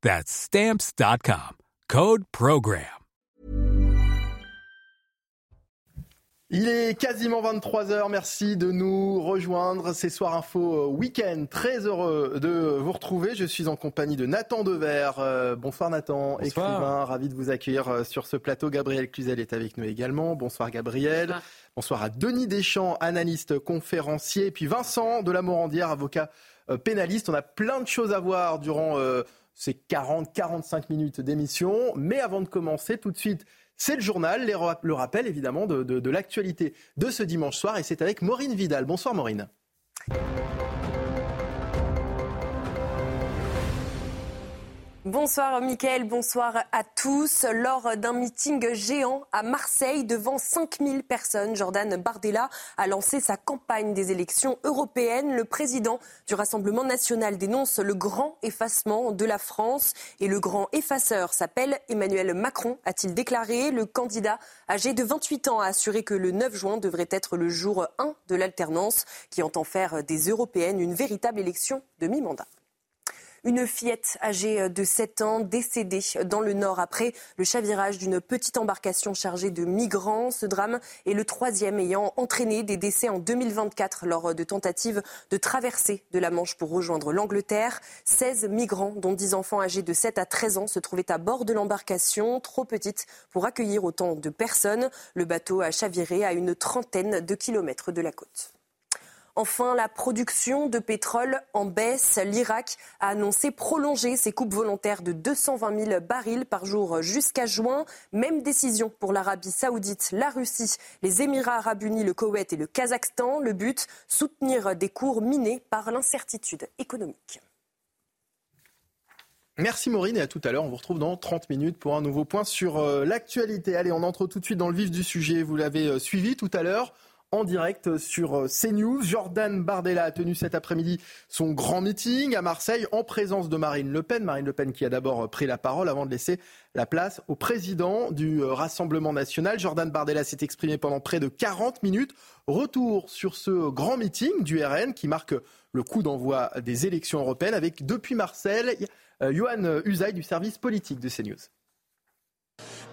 That's Stamps.com. Code Program. Il est quasiment 23h. Merci de nous rejoindre. C'est Soir Info euh, Week-end. Très heureux de vous retrouver. Je suis en compagnie de Nathan Dever. Euh, bonsoir Nathan, écrivain. Ravi de vous accueillir euh, sur ce plateau. Gabriel Cluzel est avec nous également. Bonsoir Gabriel. Bonsoir, à Denis Deschamps, analyste conférencier. Et puis Vincent de la Morandière, avocat pénaliste. On a plein de choses à voir durant ces 40-45 minutes d'émission. Mais avant de commencer, tout de suite, c'est le journal, le rappel évidemment de, de l'actualité de ce dimanche soir. Et c'est avec Maureen Vidal. Bonsoir Maureen. Bonsoir Mickaël, bonsoir à tous. Lors d'un meeting géant à Marseille devant 5000 personnes, Jordan Bardella a lancé sa campagne des élections européennes. Le président du Rassemblement national dénonce le grand effacement de la France et le grand effaceur s'appelle Emmanuel Macron, a-t-il déclaré. Le candidat âgé de 28 ans a assuré que le 9 juin devrait être le jour 1 de l'alternance qui entend faire des européennes une véritable élection de mi-mandat. Une fillette âgée de 7 ans décédée dans le Nord après le chavirage d'une petite embarcation chargée de migrants. Ce drame est le troisième ayant entraîné des décès en 2024 lors de tentatives de traversée de la Manche pour rejoindre l'Angleterre. 16 migrants, dont 10 enfants âgés de 7 à 13 ans, se trouvaient à bord de l'embarcation, trop petite pour accueillir autant de personnes. Le bateau a chaviré à une trentaine de kilomètres de la côte. Enfin, la production de pétrole en baisse. L'Irak a annoncé prolonger ses coupes volontaires de 220 000 barils par jour jusqu'à juin. Même décision pour l'Arabie saoudite, la Russie, les Émirats arabes unis, le Koweït et le Kazakhstan. Le but, soutenir des cours minés par l'incertitude économique. Merci Maureen et à tout à l'heure. On vous retrouve dans 30 minutes pour un nouveau point sur euh, l'actualité. Allez, on entre tout de suite dans le vif du sujet. Vous l'avez euh, suivi tout à l'heure en direct sur euh, CNews. Jordan Bardella a tenu cet après-midi son grand meeting à Marseille en présence de Marine Le Pen. Marine Le Pen qui a d'abord euh, pris la parole avant de laisser la place au président du euh, Rassemblement national. Jordan Bardella s'est exprimé pendant près de 40 minutes. Retour sur ce grand meeting du RN qui marque le coup d'envoi des élections européennes avec depuis Marseille, Johan Usaï du service politique de CNews.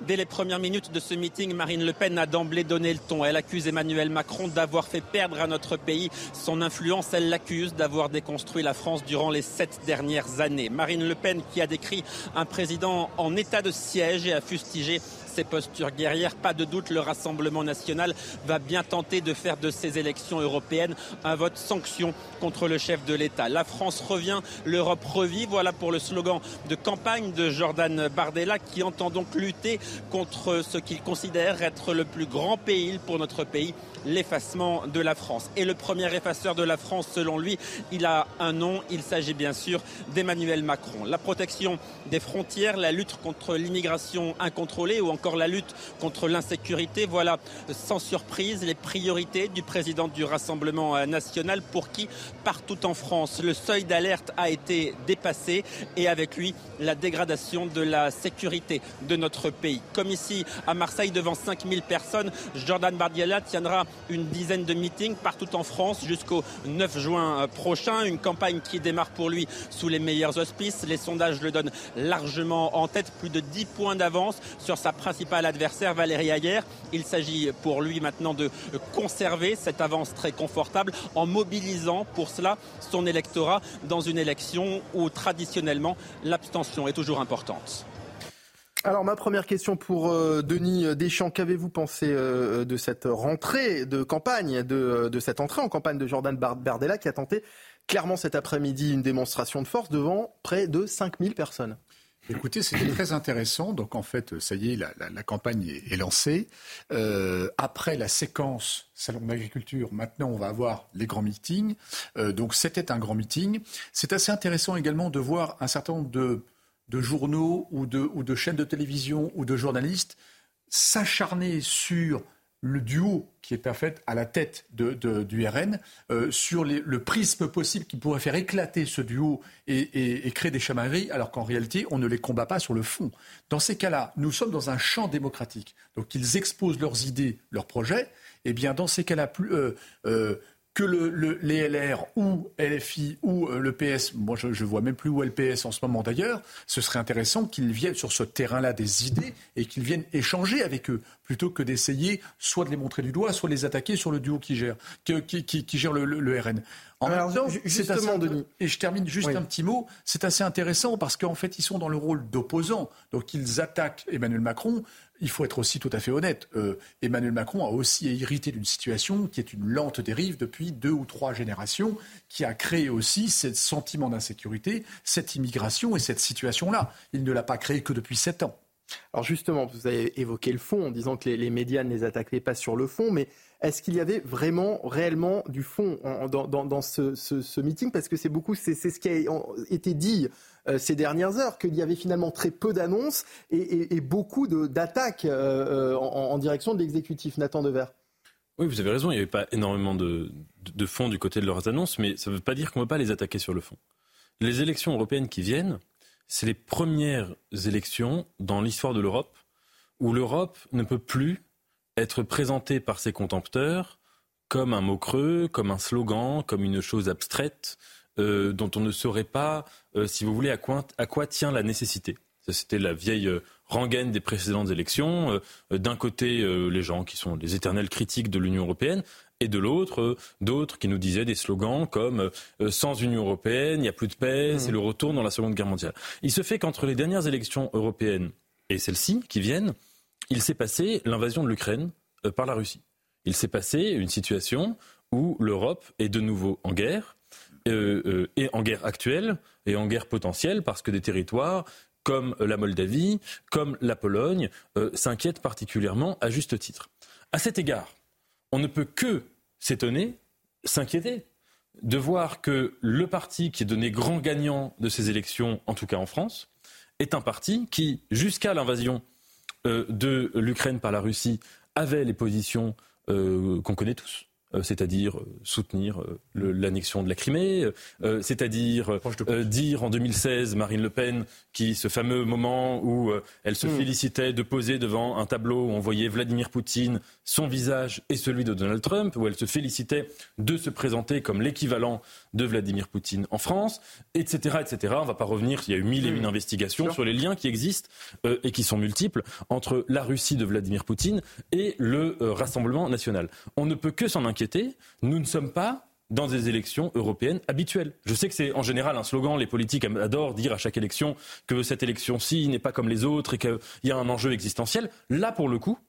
Dès les premières minutes de ce meeting, Marine Le Pen a d'emblée donné le ton. Elle accuse Emmanuel Macron d'avoir fait perdre à notre pays son influence. Elle l'accuse d'avoir déconstruit la France durant les sept dernières années. Marine Le Pen qui a décrit un président en état de siège et a fustigé ses postures guerrières. Pas de doute, le Rassemblement national va bien tenter de faire de ces élections européennes un vote sanction contre le chef de l'État. La France revient, l'Europe revit. Voilà pour le slogan de campagne de Jordan Bardella qui entend donc lutter contre ce qu'il considère être le plus grand pays pour notre pays l'effacement de la France. Et le premier effaceur de la France, selon lui, il a un nom, il s'agit bien sûr d'Emmanuel Macron. La protection des frontières, la lutte contre l'immigration incontrôlée ou encore la lutte contre l'insécurité, voilà sans surprise les priorités du président du Rassemblement national pour qui, partout en France, le seuil d'alerte a été dépassé et avec lui la dégradation de la sécurité de notre pays. Comme ici à Marseille devant 5000 personnes, Jordan Bardiella tiendra une dizaine de meetings partout en France jusqu'au 9 juin prochain. Une campagne qui démarre pour lui sous les meilleurs auspices. Les sondages le donnent largement en tête, plus de 10 points d'avance sur sa principale adversaire Valérie Aguerre. Il s'agit pour lui maintenant de conserver cette avance très confortable en mobilisant pour cela son électorat dans une élection où traditionnellement l'abstention est toujours importante. Alors ma première question pour euh, Denis Deschamps, qu'avez-vous pensé euh, de cette rentrée de campagne, de, de, cette entrée en campagne de Jordan Bardella qui a tenté clairement cet après-midi une démonstration de force devant près de 5000 personnes? Écoutez, c'était très intéressant. Donc en fait, ça y est, la, campagne est, lancée. Euh, après la séquence salon d'agriculture, maintenant on va avoir les grands meetings. Euh, donc c'était un grand meeting. C'est assez intéressant également de voir un certain nombre de, journaux ou de, de chaînes de télévision ou de journalistes s'acharner sur le duo qui est en fait à la tête du RN euh, sur le prisme possible qui pourrait faire éclater ce duo et, créer des chamailleries, alors qu'en réalité, on ne les combat pas sur le fond. Dans ces cas-là, nous sommes dans un champ démocratique. Donc ils exposent leurs idées, leurs projets. Et eh bien, dans ces cas-là, plus, euh, euh, que le, les LR ou LFI ou euh, le PS, moi je ne vois même plus où est le PS en ce moment d'ailleurs, ce serait intéressant qu'ils viennent sur ce terrain-là des idées et qu'ils viennent échanger avec eux, plutôt que d'essayer soit de les montrer du doigt, soit de les attaquer sur le duo qui gère, qui, qui, gère le, RN. En même temps, justement, Denis. Et je termine juste un petit mot. C'est assez intéressant parce qu'en fait, ils sont dans le rôle d'opposants. Donc, ils attaquent Emmanuel Macron il faut être aussi tout à fait honnête. Euh, Emmanuel Macron a aussi hérité d'une situation qui est une lente dérive depuis deux ou trois générations, qui a créé aussi ce sentiment d'insécurité, cette immigration et cette situation-là. Il ne l'a pas créé que depuis sept ans. Alors justement, vous avez évoqué le fond en disant que les, médias ne les attaquaient pas sur le fond, mais est-ce qu'il y avait vraiment, réellement du fond dans, ce, meeting? Parce que c'est beaucoup, c'est ce qui a été dit euh, ces dernières heures, qu'il y avait finalement très peu d'annonces et, beaucoup d'attaques euh, euh, en, direction de l'exécutif. Nathan Dever. Oui, vous avez raison, il n'y avait pas énormément de, de, fond du côté de leurs annonces, mais ça ne veut pas dire qu'on ne peut pas les attaquer sur le fond. Les élections européennes qui viennent, c'est les premières élections dans l'histoire de l'Europe où l'Europe ne peut plus être présentée par ses contempteurs comme un mot creux, comme un slogan, comme une chose abstraite, euh, dont on ne saurait pas, euh, si vous voulez, à quoi, tient la nécessité. C'était la vieille euh, rengaine des précédentes élections. D'un côté, les gens qui sont les éternels critiques de l'Union européenne, et de l'autre, d'autres qui nous disaient des slogans comme sans Union européenne, il n'y a plus de paix, mmh. c'est le retour dans la Seconde Guerre mondiale. Il se fait qu'entre les dernières élections européennes et celles-ci qui viennent, il s'est passé l'invasion de l'Ukraine par la Russie. Il s'est passé une situation où l'Europe est de nouveau en guerre, euh, euh, et en guerre actuelle et en guerre potentielle parce que des territoires comme la Moldavie, comme la Pologne, euh, s'inquiètent particulièrement à juste titre. À cet égard, on ne peut que s'étonner, s'inquiéter de voir que le parti qui est donné grand gagnant de ces élections, en tout cas en France, est un parti qui, jusqu'à l'invasion de l'Ukraine par la Russie, avait les positions qu'on connaît tous. Euh, c'est-à-dire euh, soutenir euh, l'annexion de la Crimée, c'est-à-dire dire en 2016 Marine Le Pen, qui ce fameux moment où elle se hmm. félicitait de poser devant un tableau où on voyait Vladimir Poutine, son visage et celui de Donald Trump, où elle se félicitait de se présenter comme l'équivalent de Vladimir Poutine en France, etc., etc. On ne va pas revenir, il y a eu mille et une hmm. investigations sur les liens qui existent et qui sont multiples entre la Russie de Vladimir Poutine et le Rassemblement national. On ne peut que s'en inquiéter nous ne sommes pas dans des élections européennes habituelles. Je sais que c'est en général un slogan, les politiques adorent dire à chaque élection que cette élection-ci n'est pas comme les autres et qu'il y a un enjeu existentiel. Là, pour le coup,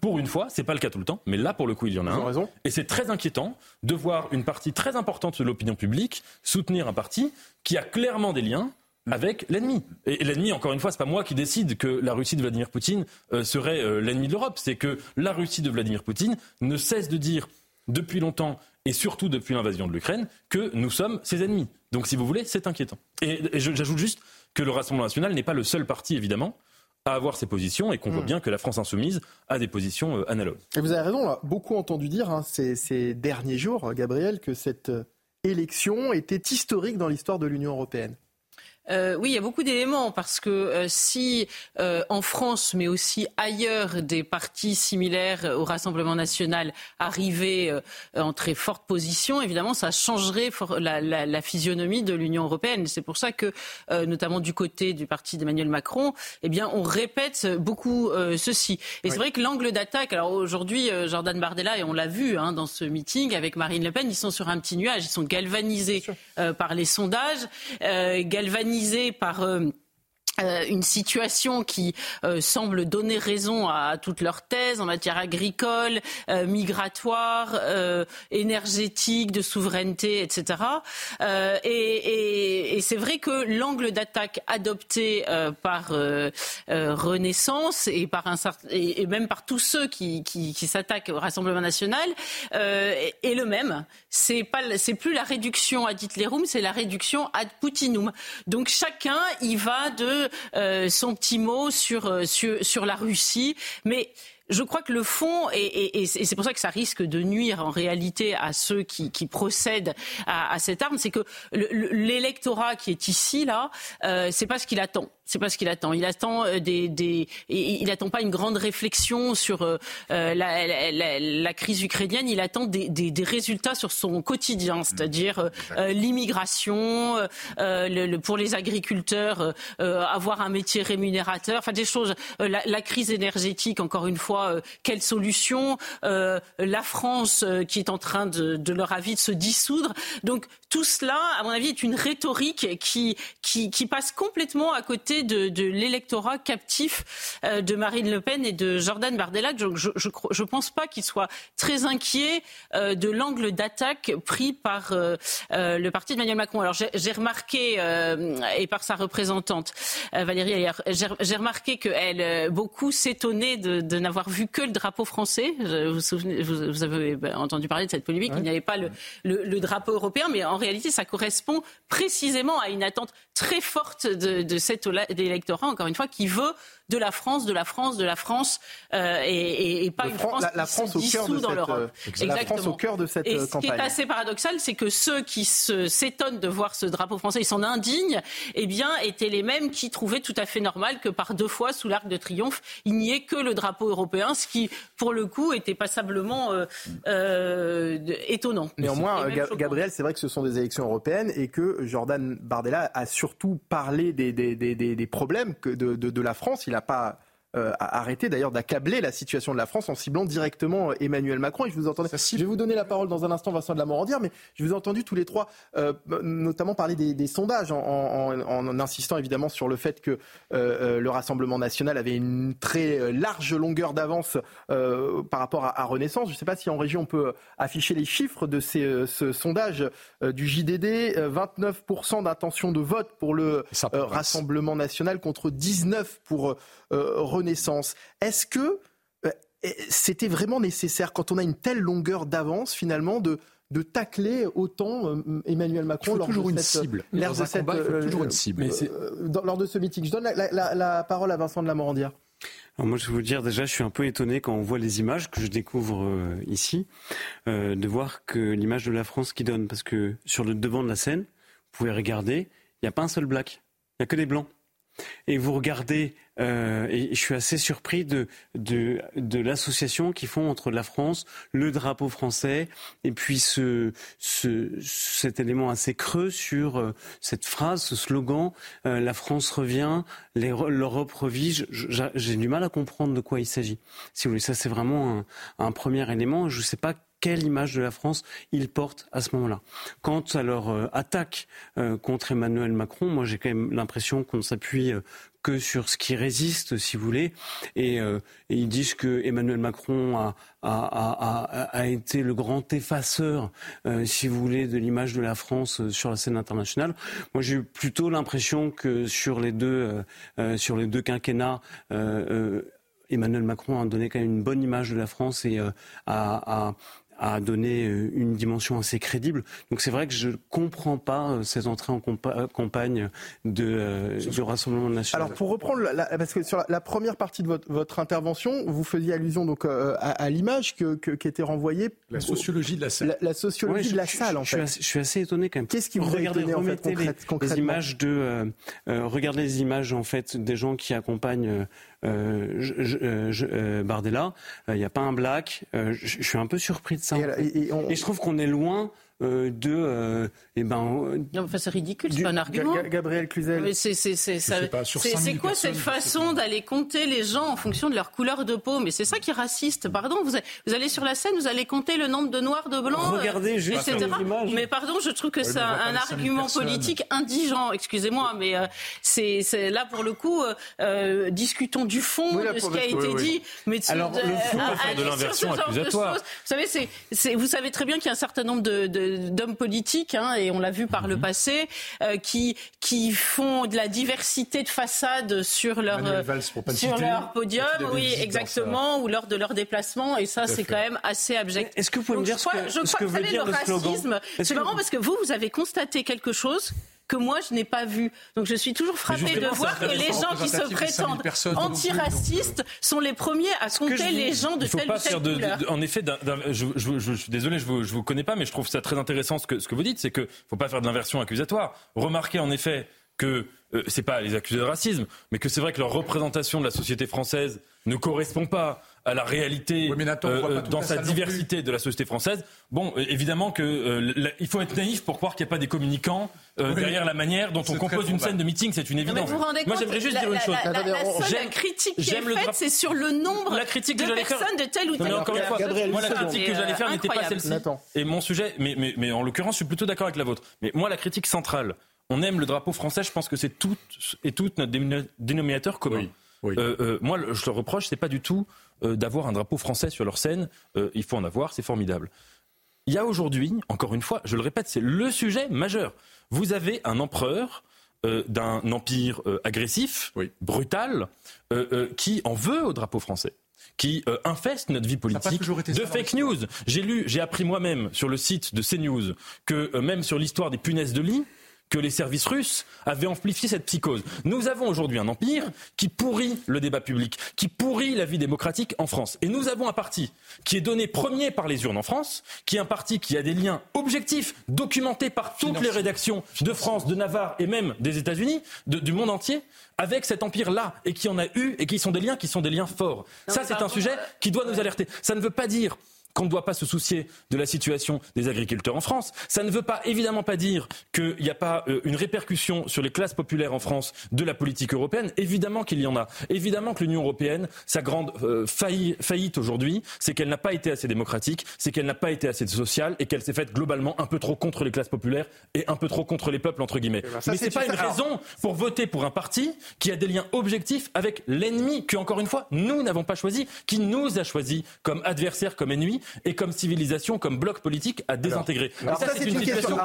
pour une fois, c'est pas le cas tout le temps, mais là, pour le coup, il y en a un. Raison. Et c'est très inquiétant de voir une partie très importante de l'opinion publique soutenir un parti qui a clairement des liens avec l'ennemi. Et, l'ennemi, encore une fois, c'est pas moi qui décide que la Russie de Vladimir Poutine euh, serait euh, l'ennemi de l'Europe. C'est que la Russie de Vladimir Poutine ne cesse de dire depuis longtemps et surtout depuis l'invasion de l'Ukraine que nous sommes ses ennemis. Donc si vous voulez, c'est inquiétant. Et, j'ajoute juste que le Rassemblement national n'est pas le seul parti, évidemment, à avoir ses positions et qu'on voit hmm. bien que la France insoumise a des positions euh, analogues. Et vous avez raison, on a beaucoup entendu dire hein, ces, ces, derniers jours, Gabriel, que cette euh, élection était historique dans l'histoire de l'Union européenne. Euh, oui, il y a beaucoup d'éléments parce que euh, si euh, en France, mais aussi ailleurs, des partis similaires au Rassemblement national arrivaient en très forte position, évidemment, ça changerait la, la, la physionomie de l'Union européenne. C'est pour ça que, notamment du côté du parti d'Emmanuel Macron, eh bien, on répète beaucoup ceci. Et c'est vrai que l'angle d'attaque, alors aujourd'hui, Jordan Bardella, et on l'a vu hein, dans ce meeting avec Marine Le Pen, ils sont sur un petit nuage, ils sont galvanisés par les sondages, galvanisés par euh, euh, une situation qui euh, semble donner raison à, toutes leurs thèses en matière agricole, euh, migratoire, énergétique, de souveraineté, etc. et, c'est vrai que l'angle d'attaque adopté par Renaissance et par un et, même par tous ceux qui, s'attaquent au Rassemblement national est le même. C'est pas c'est plus la réduction ad Hitlerum, c'est la réduction ad Putinum. Donc chacun y va de euh, son petit mot sur, euh, sur, sur la Russie. Mais je crois que le fond, et, c'est pour ça que ça risque de nuire en réalité à ceux qui, procèdent à, cette arme, c'est que l'électorat qui est ici, là, euh, c'est pas ce qu'il attend c'est pas ce qu'il attend. Il attend euh, des, des il attend pas une grande réflexion sur euh, euh, la, la, la, crise ukrainienne. Il attend des, des, des résultats sur son quotidien, mmh. c'est-à-dire l'immigration, le, pour les agriculteurs, avoir un métier rémunérateur, enfin des choses. La, crise énergétique, encore une fois, quelle solution La France qui est en train de, de leur avis de se dissoudre. Donc tout cela, à mon avis, est une rhétorique qui, qui, qui passe complètement à côté de, l'électorat captif euh, de Marine Le Pen et de Jordan Bardella. Donc je ne pense pas qu'il soit très inquiet euh, de l'angle d'attaque pris par euh, le parti d'Emmanuel Macron. Alors j'ai remarqué, et par sa représentante Valérie j'ai remarqué qu'elle beaucoup s'étonnait de, n'avoir vu que le drapeau français. Vous, souvenez, vous, avez entendu parler de cette polémique. Il n'y avait pas le, le, drapeau européen, mais en réalité, ça correspond précisément à une attente très forte de, de cet électorat, encore une fois, qui veut de la France, de la France, de la France, euh, et, et, pas une France la, qui se dissout dans l'Europe. Euh, la France au cœur de cette et campagne. Ce qui est assez paradoxal, c'est que ceux qui s'étonnent de voir ce drapeau français, ils s'en indignent, eh bien, étaient les mêmes qui trouvaient tout à fait normal que par deux fois, sous l'Arc de Triomphe, il n'y ait que le drapeau européen, ce qui, pour le coup, était passablement euh, euh étonnant. Néanmoins, Gabriel, c'est vrai que ce sont des élections européennes et que Jordan Bardella a surtout parlé des, des, des, des problèmes que de, de, de la France. Il n'a pas euh, arrêté d'ailleurs d'accabler la situation de la France en ciblant directement euh, Emmanuel Macron. Et je vous entendais. Je vais vous donner la parole dans un instant, Vincent de la Morandière, mais je vous ai entendu tous les trois, euh, notamment parler des, sondages, en, insistant évidemment sur le fait que le Rassemblement national avait une très large longueur d'avance par rapport à, Renaissance. Je ne sais pas si en région on peut afficher les chiffres de ces, ce sondage du JDD. 29% d'intention de vote pour le Rassemblement national contre 19 pour Renaissance Est-ce que euh, c'était vraiment nécessaire, quand on a une telle longueur d'avance, finalement, de, de tacler autant euh, Emmanuel Macron lors toujours de une cible. Lors de cette, toujours une cible. lors de ce meeting. Je donne la, parole à Vincent de la Morandière. Alors moi, je vais vous dire déjà, je suis un peu étonné quand on voit les images que je découvre euh, ici, de voir que l'image de la France qui donne, parce que sur le devant de la scène, vous pouvez regarder, il n'y a pas un seul black, il n'y a que des blancs. Et vous regardez, euh, et je suis assez surpris de, de, de l'association qu'ils font entre la France, le drapeau français, et puis ce, ce, cet élément assez creux sur euh, cette phrase, ce slogan, euh, la France revient, l'Europe revit. J'ai du mal à comprendre de quoi il s'agit. Si vous voulez, ça c'est vraiment un, un premier élément. Je ne sais pas quelle image de la France ils portent à ce moment-là. Quant à leur euh, attaque euh, contre Emmanuel Macron, moi j'ai quand même l'impression qu'on s'appuie euh, que sur ce qui résiste, si vous voulez. Et, ils disent que Emmanuel Macron a, a, a, été le grand effaceur, si vous voulez, de l'image de la France sur la scène internationale. Moi, j'ai plutôt l'impression que sur les deux, sur les deux quinquennats, Emmanuel Macron a donné quand même une bonne image de la France et a, a donné euh, une dimension assez crédible. Donc c'est vrai que je ne comprends pas euh, ces entrées en euh, campagne de, du Rassemblement national. Alors pour reprendre, parce que sur la, première partie de votre, votre, intervention, vous faisiez allusion donc à, l'image que, qui était renvoyée. La sociologie de la salle. La, sociologie de la salle, en fait. je suis assez étonné quand même. Qu'est-ce qui vous regardez, étonné, en fait, les, images de, regardez les images en fait des gens qui accompagnent euh, je, euh, Bardella, il n'y a pas un black. je suis un peu surpris de ça. Et, je trouve qu'on est loin euh, de. Euh, eh ben, non, enfin, c'est ridicule, c'est pas un argument. Gabriel Cluzel. C'est quoi cette façon d'aller compter les gens en fonction de leur couleur de peau? Mais c'est ça qui est raciste. Pardon, vous, vous, allez sur la scène, vous allez compter le nombre de noirs, de blancs, Regardez juste etc. Mais pardon, je trouve que c'est un, argument politique indigent. Excusez-moi, mais c'est là pour le coup, discutons du fond de ce qui a été dit. Mais Alors, le fond, de l'inversion accusatoire. Vous savez, c'est, vous savez très bien qu'il y a un certain nombre de d'hommes politiques, hein, et on l'a vu par le mhm. passé, euh, qui, qui font de la diversité de façade sur leur, sur leur podium, oui, exactement, ou lors de leur déplacement, et ça, c'est quand même assez abject. Est-ce que vous pouvez me dire ce que, je ce que veut dire le, racisme. C'est marrant parce que vous, vous avez constaté quelque chose que moi je n'ai pas vu. Donc je suis toujours frappée de voir que les gens qui se prétendent antiracistes euh, sont les premiers à compter les gens de telle ou telle couleur. en effet, je, je, suis désolé, je vous, vous connais pas, mais je trouve ça très intéressant ce que, ce que vous dites, c'est qu'il ne faut pas faire de l'inversion accusatoire. Remarquez en effet que ce euh, c'est pas les accusés de racisme, mais que c'est vrai que leur représentation de la société française ne correspond pas à la réalité euh, dans sa diversité de la société française. Bon, euh, évidemment que il faut être naïf pour croire qu'il n'y a pas des communicants derrière la manière dont on compose une scène de meeting, c'est une évidence. Moi, j'aimerais juste dire une chose. La, seule critique qui est faite, c'est sur le nombre la critique de personnes de telle ou telle. encore une fois, moi, la critique que j'allais faire n'était pas celle-ci. Et mon sujet, mais, mais, mais en l'occurrence, je suis plutôt d'accord avec la vôtre. Mais moi, la critique centrale on aime le drapeau français, je pense que c'est tout et tout notre dénominateur commun. Euh, euh, moi, je le reproche, c'est pas du tout euh, d'avoir un drapeau français sur leur scène. il faut en avoir, c'est formidable. Il y a aujourd'hui, encore une fois, je le répète, c'est le sujet majeur. Vous avez un empereur d'un empire agressif, brutal, qui en veut au drapeau français qui infeste notre vie politique de fake news. J'ai lu, j'ai appris moi-même sur le site de CNews que même sur l'histoire des punaises de lit, que les services russes avaient amplifié cette psychose. Nous avons aujourd'hui un empire qui pourrit le débat public, qui pourrit la vie démocratique en France. Et nous avons un parti qui est donné premier par les urnes en France, qui est un parti qui a des liens objectifs, documentés par toutes les rédactions de France, de Navarre et même des États-Unis, du monde entier, avec cet empire-là, et qui en a eu, et qui sont des liens qui sont des liens forts. Ça, c'est un sujet qui doit nous alerter. Ça ne veut pas dire qu'on ne doit pas se soucier de la situation des agriculteurs en France. Ça ne veut pas évidemment pas dire qu'il n'y a pas euh, une répercussion sur les classes populaires en France de la politique européenne. Évidemment qu'il y en a. Évidemment que l'Union européenne, sa grande euh, faillite aujourd'hui, c'est qu'elle n'a pas été assez démocratique, c'est qu'elle n'a pas été assez sociale et qu'elle s'est faite globalement un peu trop contre les classes populaires et un peu trop contre les peuples entre guillemets. Eh ben, Mais ce n'est pas une raison pour voter pour un parti qui a des liens objectifs avec l'ennemi que encore une fois nous n'avons pas choisi, qui nous a choisi comme adversaire, comme ennemi et comme civilisation, comme bloc politique à désintégrer. Alors, ça, c'est une, question,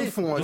de fond.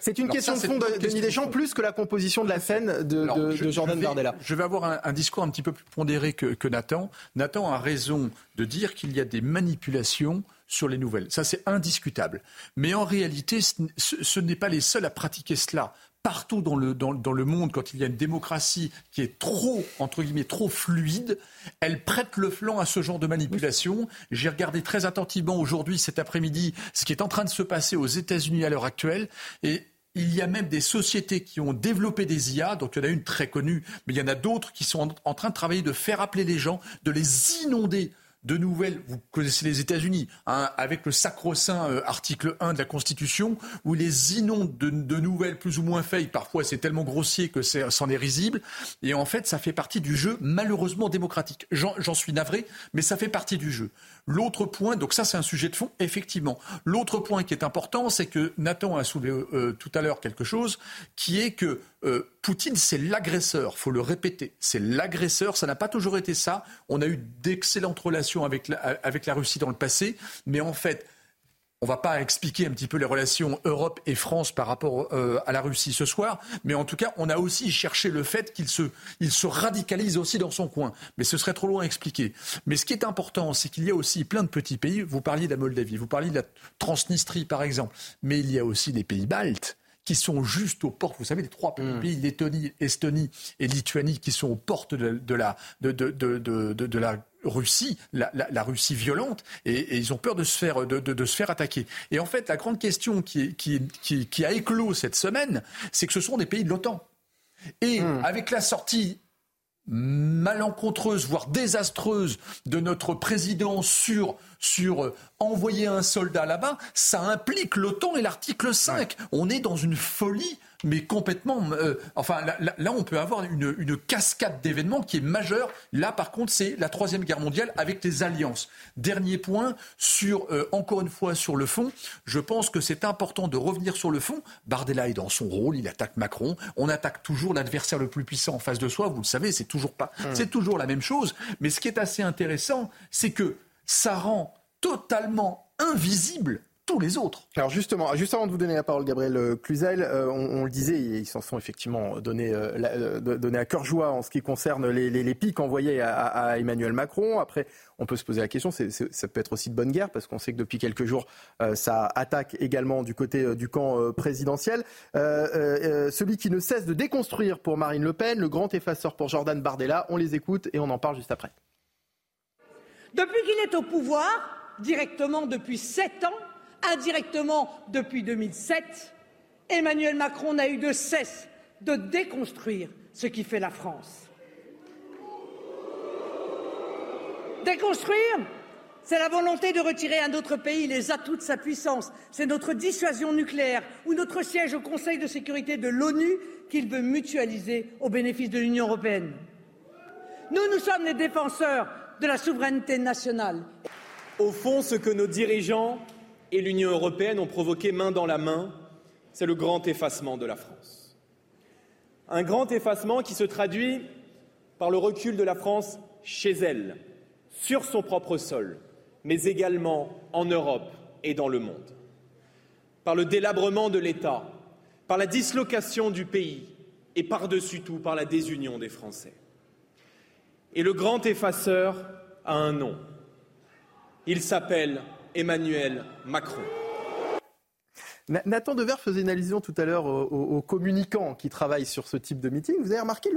C'est une question de fond de Denis Deschamps, plus que la composition de la scène de, Jordan Bardella. Je vais avoir un, discours un petit peu plus pondéré que, que Nathan. Nathan a raison de dire qu'il y a des manipulations sur les nouvelles. Ça, c'est indiscutable. Mais en réalité, ce, ce n'est pas les seuls à pratiquer cela partout dans le, dans, le monde, quand il y a une démocratie qui est trop, entre guillemets, trop fluide, elle prête le flanc à ce genre de manipulation. J'ai regardé très attentivement aujourd'hui, cet après-midi, ce qui est en train de se passer aux États-Unis à l'heure actuelle. Et il y a même des sociétés qui ont développé des IA, donc il y en a une très connue, mais il y en a d'autres qui sont en train de travailler, de faire appeler les gens, de les inonder de nouvelles, vous connaissez les États-Unis, hein, avec le sacro-saint euh, article 1 de la Constitution, où les inonde de, nouvelles plus ou moins faites. Parfois, c'est tellement grossier que c'en est, risible. Et en fait, ça fait partie du jeu, malheureusement démocratique. J'en suis navré, mais ça fait partie du jeu. L'autre point, donc ça, c'est un sujet de fond, effectivement. L'autre point qui est important, c'est que Nathan a soulevé euh, tout à l'heure quelque chose, qui est que euh, Poutine, c'est l'agresseur, faut le répéter. C'est l'agresseur, ça n'a pas toujours été ça. On a eu d'excellentes relations avec la, avec la Russie dans le passé, mais en fait, on ne va pas expliquer un petit peu les relations Europe et France par rapport euh, à la Russie ce soir, mais en tout cas, on a aussi cherché le fait qu'il se, il se radicalise aussi dans son coin. Mais ce serait trop loin à expliquer. Mais ce qui est important, c'est qu'il y a aussi plein de petits pays. Vous parliez de la Moldavie, vous parliez de la Transnistrie, par exemple, mais il y a aussi les pays baltes qui sont juste aux portes. Vous savez, les trois hmm. pays, Lettonie, Estonie et Lituanie, qui sont aux portes de, la, de, de, la Russie, la, Russie violente, et, ils ont peur de se faire, de, se faire attaquer. Et en fait, la grande question qui, qui, qui, a éclos cette semaine, c'est que ce sont des pays de l'OTAN. Et hmm. avec la sortie malencontreuse, voire désastreuse de notre président sur, sur euh, envoyer un soldat là-bas, ça implique l'OTAN et l'article 5. On est dans une folie mais complètement. Euh, enfin, là, on peut avoir une, une cascade d'événements qui est majeure. Là, par contre, c'est la troisième guerre mondiale avec les alliances. Dernier point sur, euh, encore une fois, sur le fond. Je pense que c'est important de revenir sur le fond. Bardella est dans son rôle, il attaque Macron. On attaque toujours l'adversaire le plus puissant en face de soi. Vous le savez, c'est toujours pas, hmm. c'est toujours la même chose. Mais ce qui est assez intéressant, c'est que ça rend totalement invisible tous les autres. Alors justement, juste avant de vous donner la parole, Gabriel euh, Cluzel, euh, on, le disait, ils s'en sont effectivement donnés, euh, à cœur joie en ce qui concerne les, pics envoyés à, Emmanuel Macron. Après, on peut se poser la question, ça peut être aussi de bonne guerre, parce qu'on sait que depuis quelques jours, ça attaque également du côté du camp présidentiel. celui qui ne cesse de déconstruire pour Marine Le Pen, le grand effaceur pour Jordan Bardella, on les écoute et on en parle juste après. Depuis qu'il est au pouvoir, directement depuis sept ans, indirectement depuis 2007, Emmanuel Macron n'a eu de cesse de déconstruire ce qui fait la France. Déconstruire, c'est la volonté de retirer à notre pays les atouts de sa puissance. C'est notre dissuasion nucléaire ou notre siège au Conseil de sécurité de l'ONU qu'il veut mutualiser au bénéfice de l'Union européenne. Nous, nous sommes les défenseurs de la souveraineté nationale. Au fond, ce que nos dirigeants et l'Union européenne ont provoqué main dans la main, c'est le grand effacement de la France. Un grand effacement qui se traduit par le recul de la France chez elle, sur son propre sol, mais également en Europe et dans le monde. Par le délabrement de l'État, par la dislocation du pays et par-dessus tout par la désunion des Français. Et le grand effaceur a un nom. Il s'appelle Emmanuel Macron. Nathan Dever faisait une allusion tout à l'heure aux, communicants qui travaillent sur ce type de meeting. Vous avez remarqué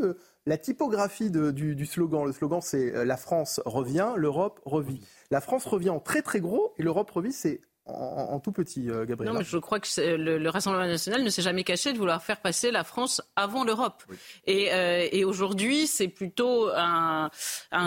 la typographie du, slogan. Le slogan, c'est euh, La France revient, l'Europe revit. La France revient en très très gros et l'Europe revit, c'est en, tout petit, euh, Gabriel. Non, mais je crois que le, Rassemblement national ne s'est jamais caché de vouloir faire passer la France avant l'Europe. Euh, et, aujourd'hui, c'est plutôt un,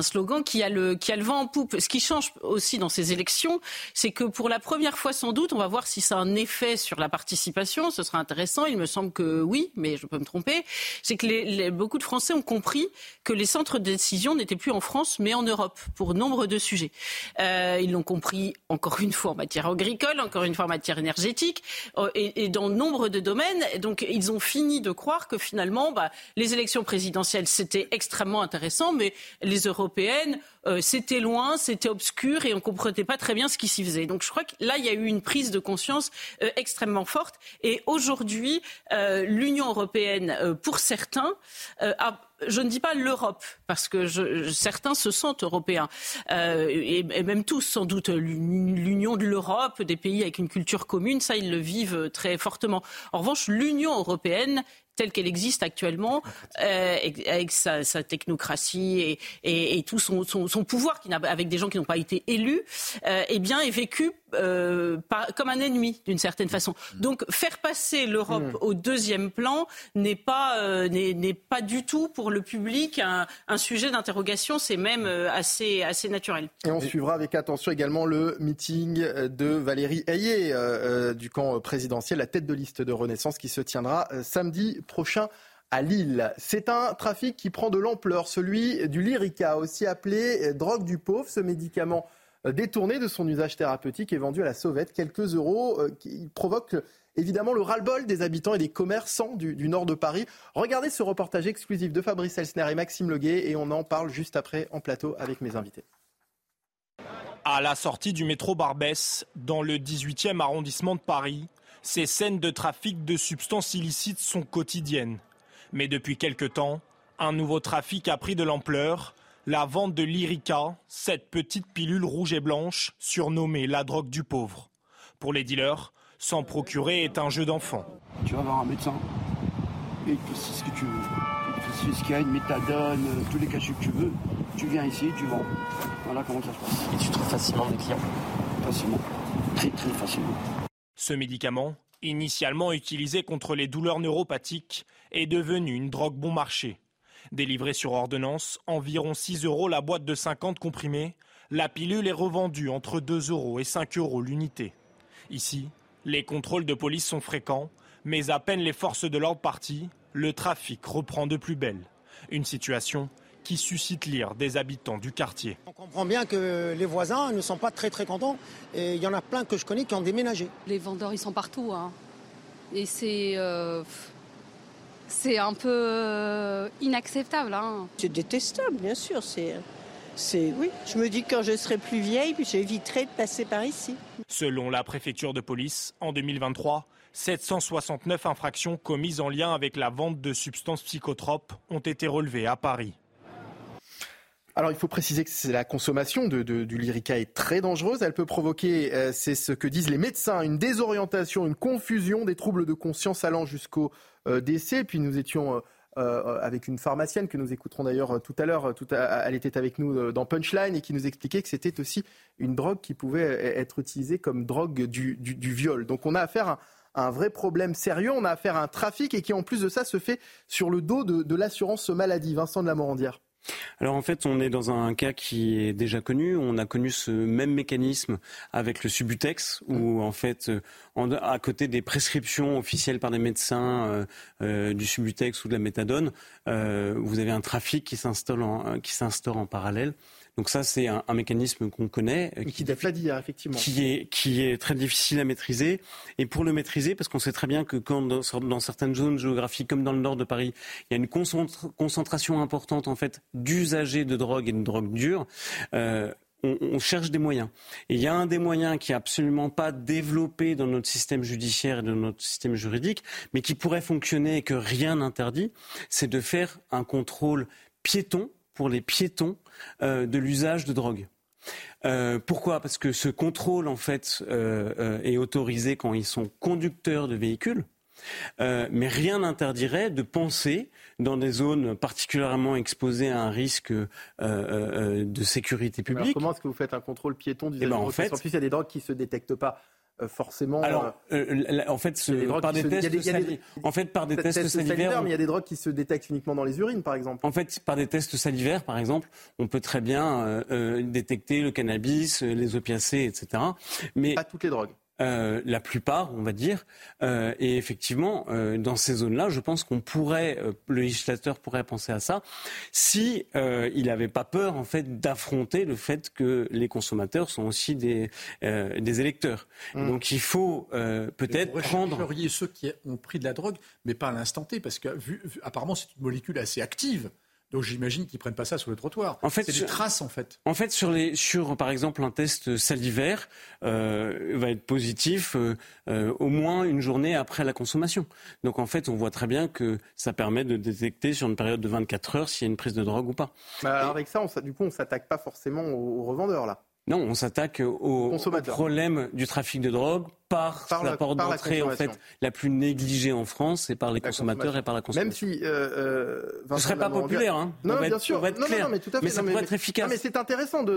slogan qui a, le, qui a le vent en poupe. Ce qui change aussi dans ces élections, c'est que pour la première fois sans doute, on va voir si ça a un effet sur la participation. Ce sera intéressant. Il me semble que oui, mais je peux me tromper. C'est que les, beaucoup de Français ont compris que les centres de décision n'étaient plus en France, mais en Europe, pour nombre de sujets. Euh, ils l'ont compris, encore une fois, en matière agricole encore une fois en matière énergétique, euh, et, dans nombre de domaines. Donc ils ont fini de croire que finalement, bah, les élections présidentielles, c'était extrêmement intéressant, mais les européennes, euh, c'était loin, c'était obscur et on ne comprenait pas très bien ce qui s'y faisait. Donc je crois que là, il y a eu une prise de conscience euh, extrêmement forte. Et aujourd'hui, l'Union européenne, pour certains, a je ne dis pas l'Europe, parce que certains se sentent européens, euh, et, même tous sans doute l'union de l'Europe, des pays avec une culture commune, ça ils le vivent très fortement. En revanche, l'Union européenne telle qu'elle existe actuellement, euh, avec sa, technocratie et, tout son, pouvoir, avec des gens qui n'ont pas été élus, euh, eh bien, est vécu euh, comme un ennemi d'une certaine façon. Donc faire passer l'Europe hmm. au deuxième plan n'est pas euh, n'est pas du tout pour le public un, sujet d'interrogation. C'est même euh, assez assez naturel. Et on suivra avec attention également le meeting de Valérie Ayé du camp présidentiel, la tête de liste de Renaissance, qui se tiendra samedi prochain à Lille. C'est un trafic qui prend de l'ampleur, celui du Lyrica, aussi appelé drogue du pauvre. Ce médicament détourné de son usage thérapeutique et vendu à la sauvette. Quelques euros euh, qui provoquent évidemment le ras-le-bol des habitants et des commerçants du, nord de Paris. Regardez ce reportage exclusif de Fabrice Elsner et Maxime Leguet et on en parle juste après en plateau avec mes invités. À la sortie du métro Barbès, dans le 18e arrondissement de Paris, ces scènes de trafic de substances illicites sont quotidiennes. Mais depuis quelque temps, un nouveau trafic a pris de l'ampleur la vente de l'Irica, cette petite pilule rouge et blanche surnommée la drogue du pauvre. Pour les dealers, s'en procurer est un jeu d'enfant. Tu vas voir un médecin et c'est ce que tu veux. S'il y a une méthadone, euh, tous les cachets que tu veux, tu viens ici, tu vends. Voilà comment ça se passe. Et tu trouves facilement des clients Facilement. Très très facilement. Ce médicament, initialement utilisé contre les douleurs neuropathiques, est devenu une drogue bon marché. Délivrée sur ordonnance, environ 6 euros la boîte de 50 comprimés, la pilule est revendue entre 2 euros et 5 euros l'unité. Ici, les contrôles de police sont fréquents, mais à peine les forces de l'ordre parties, le trafic reprend de plus belle. Une situation qui suscite l'ire des habitants du quartier. On comprend bien que les voisins ne sont pas très très contents et il y en a plein que je connais qui ont déménagé. Les vendeurs ils sont partout hein. et c'est euh, c'est un peu euh, inacceptable. Hein. C'est détestable bien sûr. C'est c'est oui. Je me dis que quand je serai plus vieille, j'éviterai de passer par ici. Selon la préfecture de police, en 2023, 769 infractions commises en lien avec la vente de substances psychotropes ont été relevées à Paris. Alors il faut préciser que la consommation de, du lyrica est très dangereuse. Elle peut provoquer, euh, c'est ce que disent les médecins, une désorientation, une confusion, des troubles de conscience allant jusqu'au euh, décès. Puis nous étions euh, avec une pharmacienne que nous écouterons d'ailleurs tout à l'heure. elle était avec nous dans Punchline et qui nous expliquait que c'était aussi une drogue qui pouvait être utilisée comme drogue du, viol. Donc on a affaire à un vrai problème sérieux. On a affaire à un trafic et qui en plus de ça se fait sur le dos de, de l'assurance maladie. Vincent de la Morandière. Alors en fait, on est dans un cas qui est déjà connu. On a connu ce même mécanisme avec le Subutex, où en fait, euh, à côté des prescriptions officielles par des médecins euh, euh, du Subutex ou de la méthadone, vous avez un trafic qui s'instaure qui s'instaure en parallèle. Donc ça, c'est un, mécanisme qu'on connaît. Euh, qui, effectivement. Qui est, qui est très difficile à maîtriser. Et pour le maîtriser, parce qu'on sait très bien que quand dans, certaines zones géographiques, comme dans le nord de Paris, il y a une concentration importante en fait d'usagers de drogue et de drogue dure, euh, on, cherche des moyens. Et il y a un des moyens qui est absolument pas développé dans notre système judiciaire et dans notre système juridique, mais qui pourrait fonctionner et que rien n'interdit, c'est de faire un contrôle piéton pour les piétons de l'usage de drogue. Euh, pourquoi? Parce que ce contrôle, en fait, euh, est autorisé quand ils sont conducteurs de véhicules. mais rien n'interdirait de penser dans des zones particulièrement exposées à un risque de sécurité publique. comment est-ce que vous faites un contrôle piéton du eh ben, en fait, En plus, il y a des drogues qui ne se détectent pas euh, forcément. Alors, euh, euh, en fait, par des tests en fait, par des tests salivaires, mais il y a des drogues qui se détectent uniquement dans les urines, par exemple. En fait, par des tests salivaires, par exemple, on peut très bien détecter le cannabis, les opiacés, etc. Mais pas toutes les drogues. Euh, la plupart, on va dire. Euh, et effectivement, euh, dans ces zones-là, je pense qu'on pourrait, le législateur pourrait penser à ça, si il n'avait pas peur en fait d'affronter le fait que les consommateurs sont aussi des des électeurs. Mmh. Donc il faut peut-être prendre. Vous ceux qui ont pris de la drogue, mais pas à l'instant T, parce que vu, apparemment c'est une molécule assez active. Donc j'imagine qu'ils prennent pas ça sur le trottoir. En fait, c'est des traces en fait. En fait, sur les, sur par exemple un test salivaire euh, va être positif euh, euh, au moins une journée après la consommation. Donc en fait, on voit très bien que ça permet de détecter sur une période de 24 heures s'il y a une prise de drogue ou pas. Bah, alors avec ça, on, du coup, on s'attaque pas forcément aux revendeurs là. Non, on s'attaque au, problème du trafic de drogue par, la porte d'entrée en fait la plus négligée en France, c'est par les consommateurs et par la consommation. Même si euh, euh, ce serait pas populaire, hein. Non, bien sûr. clair. mais tout à fait. Mais ça pourrait être efficace. mais c'est intéressant de,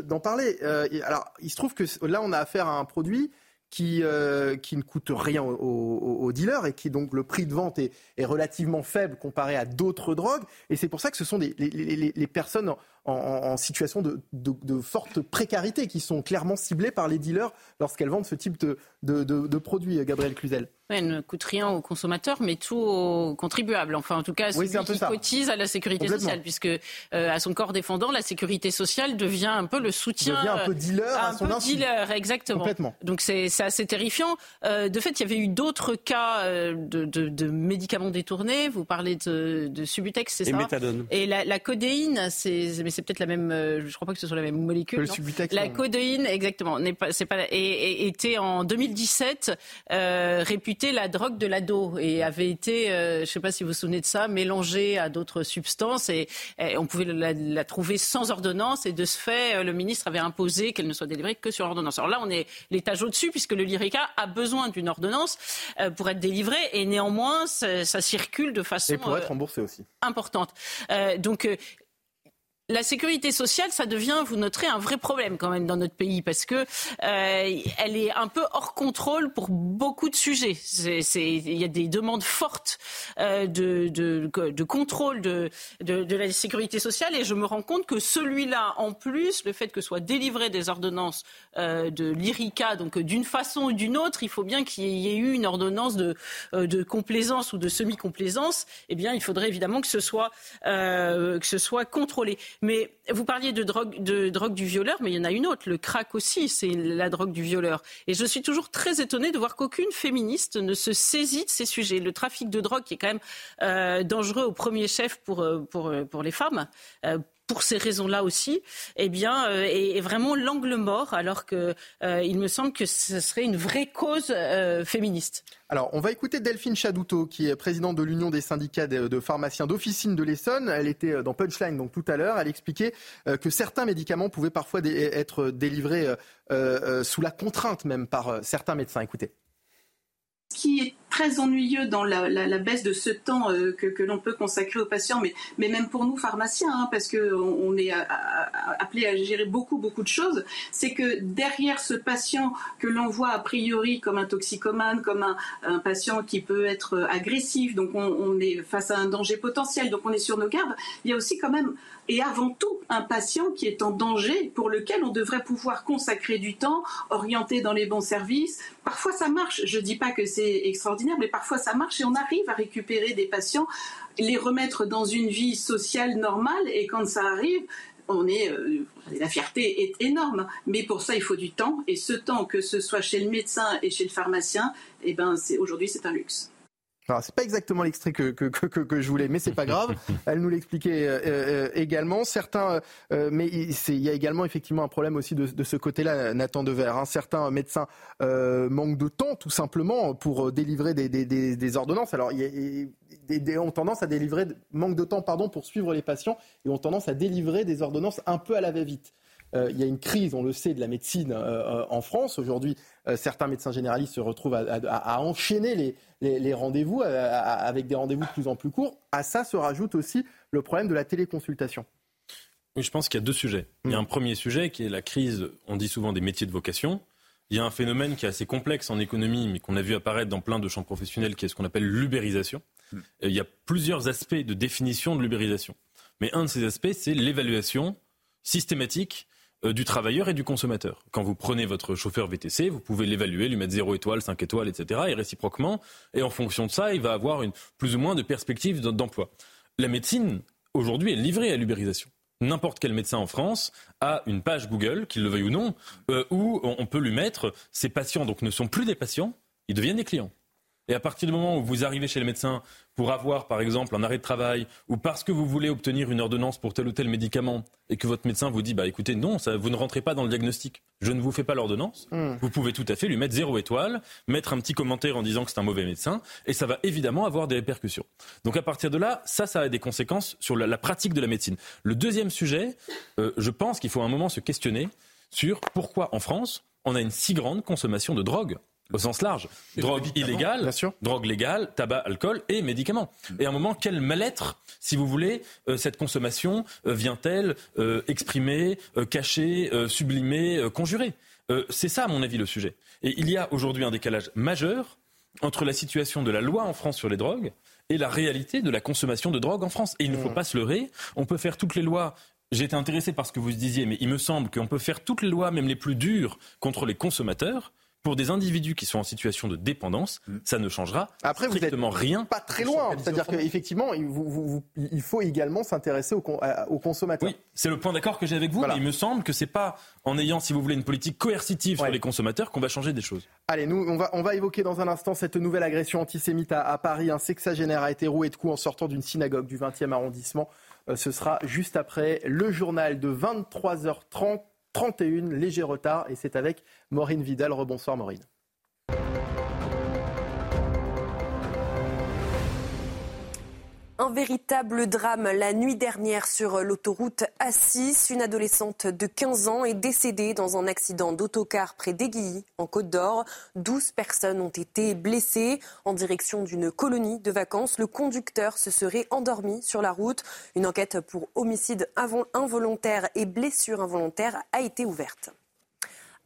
d'en parler. Euh, alors, il se trouve que là, on a affaire à un produit qui, euh, qui ne coûte rien aux, dealers et qui donc le prix de vente est, est relativement faible comparé à d'autres drogues. Et c'est pour ça que ce sont des, les, les, les personnes en, situation de, forte précarité qui sont clairement ciblées par les dealers lorsqu'elles vendent ce type de, de produits, Gabriel Cluzel. Elle ne coûte rien aux consommateurs, mais tout aux contribuables. Enfin, en tout cas, celui qui cotise à la sécurité sociale, puisque euh, à son corps défendant, la sécurité sociale devient un peu le soutien. Devient un peu dealer à son peu dealer, exactement. Complètement. Donc c'est assez terrifiant. Euh, de fait, il y avait eu d'autres cas euh, de, médicaments détournés. Vous parlez de, de Subutex, c'est ça Et méthadone. Et la, la codéine, c'est c'est peut-être la même. Euh, je crois pas que ce soit la même molécule. la codéine, exactement, n'est pas, c'est pas, et, était en 2017 euh, réputée la drogue de l'ado et avait été, euh, je sais pas si vous vous souvenez de ça, mélangée à d'autres substances et, on pouvait la, trouver sans ordonnance et de ce fait, euh, le ministre avait imposé qu'elle ne soit délivrée que sur ordonnance. Alors là, on est l'étage au-dessus puisque le Lyrica a besoin d'une ordonnance pour être délivré et néanmoins, ça, ça, circule de façon et pour être remboursé aussi importante. donc la sécurité sociale, ça devient, vous noterez, un vrai problème quand même dans notre pays parce que euh, elle est un peu hors contrôle pour beaucoup de sujets. Il y a des demandes fortes euh, de, contrôle de, la sécurité sociale et je me rends compte que celui-là, en plus, le fait que soient délivrées des ordonnances euh, de l'IRICA, donc d'une façon ou d'une autre, il faut bien qu'il y ait eu une ordonnance de, complaisance ou de semi-complaisance. Eh bien, il faudrait évidemment que ce soit contrôlé. Mais vous parliez de drogue, de drogue du violeur, mais il y en a une autre. Le crack aussi, c'est la drogue du violeur. Et je suis toujours très étonnée de voir qu'aucune féministe ne se saisit de ces sujets. Le trafic de drogue, qui est quand même euh, dangereux au premier chef pour, euh, euh, pour les femmes, pour ces raisons-là aussi, eh bien, euh, est, vraiment l'angle mort, alors qu'il euh, me semble que ce serait une vraie cause euh, féministe. Alors, on va écouter Delphine Chadouto, qui est présidente de l'Union des syndicats de, pharmaciens d'officine de l'Essonne. Elle était dans Punchline donc tout à l'heure. Elle expliquait que certains médicaments pouvaient parfois être délivrés sous la contrainte même par certains médecins. Écoutez. Ce qui est très ennuyeux dans la, baisse de ce temps euh, que, l'on peut consacrer aux patients, mais, même pour nous pharmaciens, hein, parce qu'on on est appelé à gérer beaucoup, beaucoup de choses, c'est que derrière ce patient que l'on voit a priori comme un toxicomane, comme un, patient qui peut être agressif, donc on, on, est face à un danger potentiel, donc on est sur nos gardes, il y a aussi quand même et avant tout un patient qui est en danger pour lequel on devrait pouvoir consacrer du temps, orienter dans les bons services. Parfois ça marche, je ne dis pas que c'est extraordinaire, mais parfois ça marche et on arrive à récupérer des patients, les remettre dans une vie sociale normale et quand ça arrive, on est, euh, la fierté est énorme, mais pour ça il faut du temps et ce temps, que ce soit chez le médecin et chez le pharmacien, eh ben aujourd'hui c'est un luxe. Alors, c'est pas exactement l'extrait que, que, que, que, je voulais, mais c'est pas grave. Elle nous l'expliquait euh, euh, également. Certains, euh, mais il y a également effectivement un problème aussi de, de ce côté-là, Nathan Dever. Hein. Certains médecins manquent de temps, tout simplement, pour délivrer des, des, des, des ordonnances. Alors, il y a, ont tendance à délivrer, manque de temps, pardon, pour suivre les patients, et ont tendance à délivrer des ordonnances un peu à la va-vite. Il y a une crise, on le sait, de la médecine en France. Aujourd'hui, certains médecins généralistes se retrouvent à, à, à enchaîner les, les, rendez-vous euh, avec des rendez-vous de plus en plus courts. À ça se rajoute aussi le problème de la téléconsultation. Oui, je pense qu'il y a deux sujets. Il y a un premier sujet qui est la crise, on dit souvent des métiers de vocation. Il y a un phénomène qui est assez complexe en économie, mais qu'on a vu apparaître dans plein de champs professionnels, qui est ce qu'on appelle l'ubérisation. Hmm. Il y a plusieurs aspects de définition de l'ubérisation. Mais un de ces aspects, c'est l'évaluation systématique euh, du travailleur et du consommateur. Quand vous prenez votre chauffeur VTC, vous pouvez l'évaluer, lui mettre 0 étoile, 5 étoiles, etc. Et réciproquement. Et en fonction de ça, il va avoir une, plus ou moins de perspectives d'emploi. La médecine, aujourd'hui, est livrée à l'ubérisation n'importe quel médecin en France a une page Google, qu'il le veuille ou non, euh, où on peut lui mettre ses patients, donc ne sont plus des patients, ils deviennent des clients. Et à partir du moment où vous arrivez chez le médecin pour avoir, par exemple, un arrêt de travail ou parce que vous voulez obtenir une ordonnance pour tel ou tel médicament et que votre médecin vous dit, bah écoutez, non, ça, vous ne rentrez pas dans le diagnostic, je ne vous fais pas l'ordonnance, hmm. vous pouvez tout à fait lui mettre zéro étoile, mettre un petit commentaire en disant que c'est un mauvais médecin et ça va évidemment avoir des répercussions. Donc à partir de là, ça, ça a des conséquences sur la, pratique de la médecine. Le deuxième sujet, euh, je pense qu'il faut un moment se questionner sur pourquoi en France on a une si grande consommation de drogue au sens large. drogue illégale, drogue légale, tabac, alcool et médicaments. Et à un moment, quel mal-être, si vous voulez, euh, cette consommation euh, vient-elle euh, exprimer, cacher, sublimer, conjurer C'est ça, à mon avis, le sujet. Et il y a aujourd'hui un décalage majeur entre la situation de la loi en France sur les drogues et la réalité de la consommation de drogue en France. Et il ne faut mmh. pas se leurrer. On peut faire toutes les lois j'ai été intéressé par ce que vous disiez, mais il me semble qu'on peut faire toutes les lois, même les plus dures, contre les consommateurs pour des individus qui sont en situation de dépendance, mm. ça ne changera Après, strictement rien. Pas très loin. C'est-à-dire qu'effectivement, il, faut également s'intéresser aux, consommateurs. Oui, c'est le point d'accord que j'ai avec vous. Mais il me semble que c'est pas en ayant, si vous voulez, une politique coercitive sur les consommateurs qu'on va changer des choses. Allez, nous, on va, on va évoquer dans un instant cette nouvelle agression antisémite à, Paris. Un sexagénaire a été roué de coups en sortant d'une synagogue du 20e arrondissement. Euh, ce sera juste après le journal de 23h30. 31, léger retard, et c'est avec Maureen Vidal. Rebonsoir Maureen. Un véritable drame la nuit dernière sur l'autoroute A6. Une adolescente de 15 ans est décédée dans un accident d'autocar près d'Aiguilly, en Côte d'Or. 12 personnes ont été blessées. En direction d'une colonie de vacances, le conducteur se serait endormi sur la route. Une enquête pour homicide involontaire et blessure involontaire a été ouverte.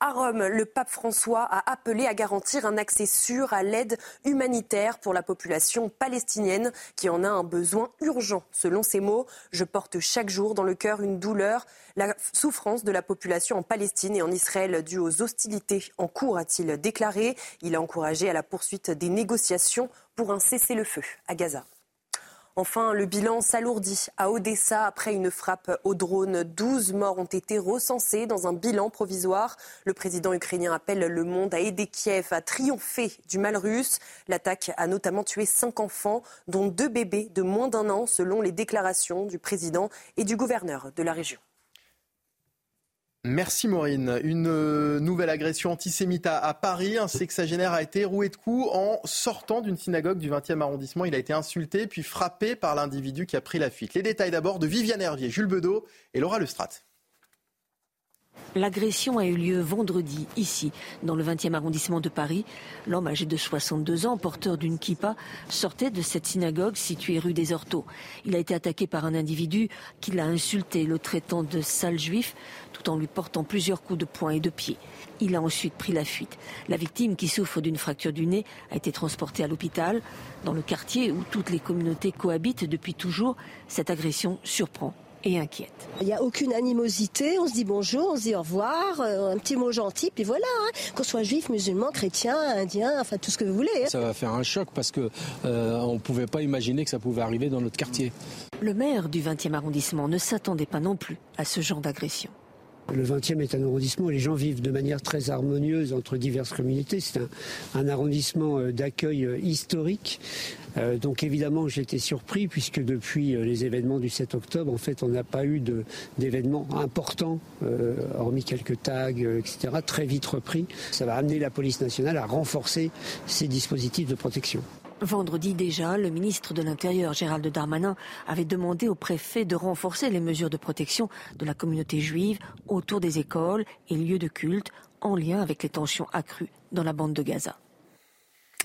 À Rome, le pape François a appelé à garantir un accès sûr à l'aide humanitaire pour la population palestinienne qui en a un besoin urgent. Selon ses mots, je porte chaque jour dans le cœur une douleur, la souffrance de la population en Palestine et en Israël due aux hostilités en cours, a-t-il déclaré. Il a encouragé à la poursuite des négociations pour un cessez-le-feu à Gaza. Enfin, le bilan s'alourdit à Odessa après une frappe au drone. 12 morts ont été recensés dans un bilan provisoire. Le président ukrainien appelle le monde à aider Kiev à triompher du mal russe. L'attaque a notamment tué cinq enfants, dont deux bébés de moins d'un an, selon les déclarations du président et du gouverneur de la région. Merci Maureen. Une euh, nouvelle agression antisémite à, Paris. Un sexagénaire a été roué de coups en sortant d'une synagogue du 20e arrondissement. Il a été insulté puis frappé par l'individu qui a pris la fuite. Les détails d'abord de Viviane Hervier, Jules Bedeau et Laura Lestrat. L'agression a eu lieu vendredi, ici, dans le 20e arrondissement de Paris. L'homme âgé de 62 ans, porteur d'une kippa, sortait de cette synagogue située rue des Orteaux. Il a été attaqué par un individu qui l'a insulté, le traitant de sale juif, tout en lui portant plusieurs coups de poing et de pied. Il a ensuite pris la fuite. La victime, qui souffre d'une fracture du nez, a été transportée à l'hôpital. Dans le quartier où toutes les communautés cohabitent depuis toujours, cette agression surprend et inquiète. Il n'y a aucune animosité, on se dit bonjour, on se dit au revoir, euh, un petit mot gentil, puis voilà, hein. qu'on soit juif, musulman, chrétien, indien, enfin tout ce que vous voulez. Hein. Ça va faire un choc parce qu'on euh, ne pouvait pas imaginer que ça pouvait arriver dans notre quartier. Le maire du 20e arrondissement ne s'attendait pas non plus à ce genre d'agression. Le 20e est un arrondissement où les gens vivent de manière très harmonieuse entre diverses communautés. C'est un, arrondissement euh, d'accueil euh, historique. Euh, donc évidemment, été surpris puisque depuis les événements du 7 octobre, en fait, on n'a pas eu d'événements importants, hormis quelques tags, etc., très vite repris. Ça va amener la police nationale à renforcer ses dispositifs de protection. Vendredi déjà, le ministre de l'Intérieur, Gérald Darmanin, avait demandé au préfet de renforcer les mesures de protection de la communauté juive autour des écoles et lieux de culte en lien avec les tensions accrues dans la bande de Gaza.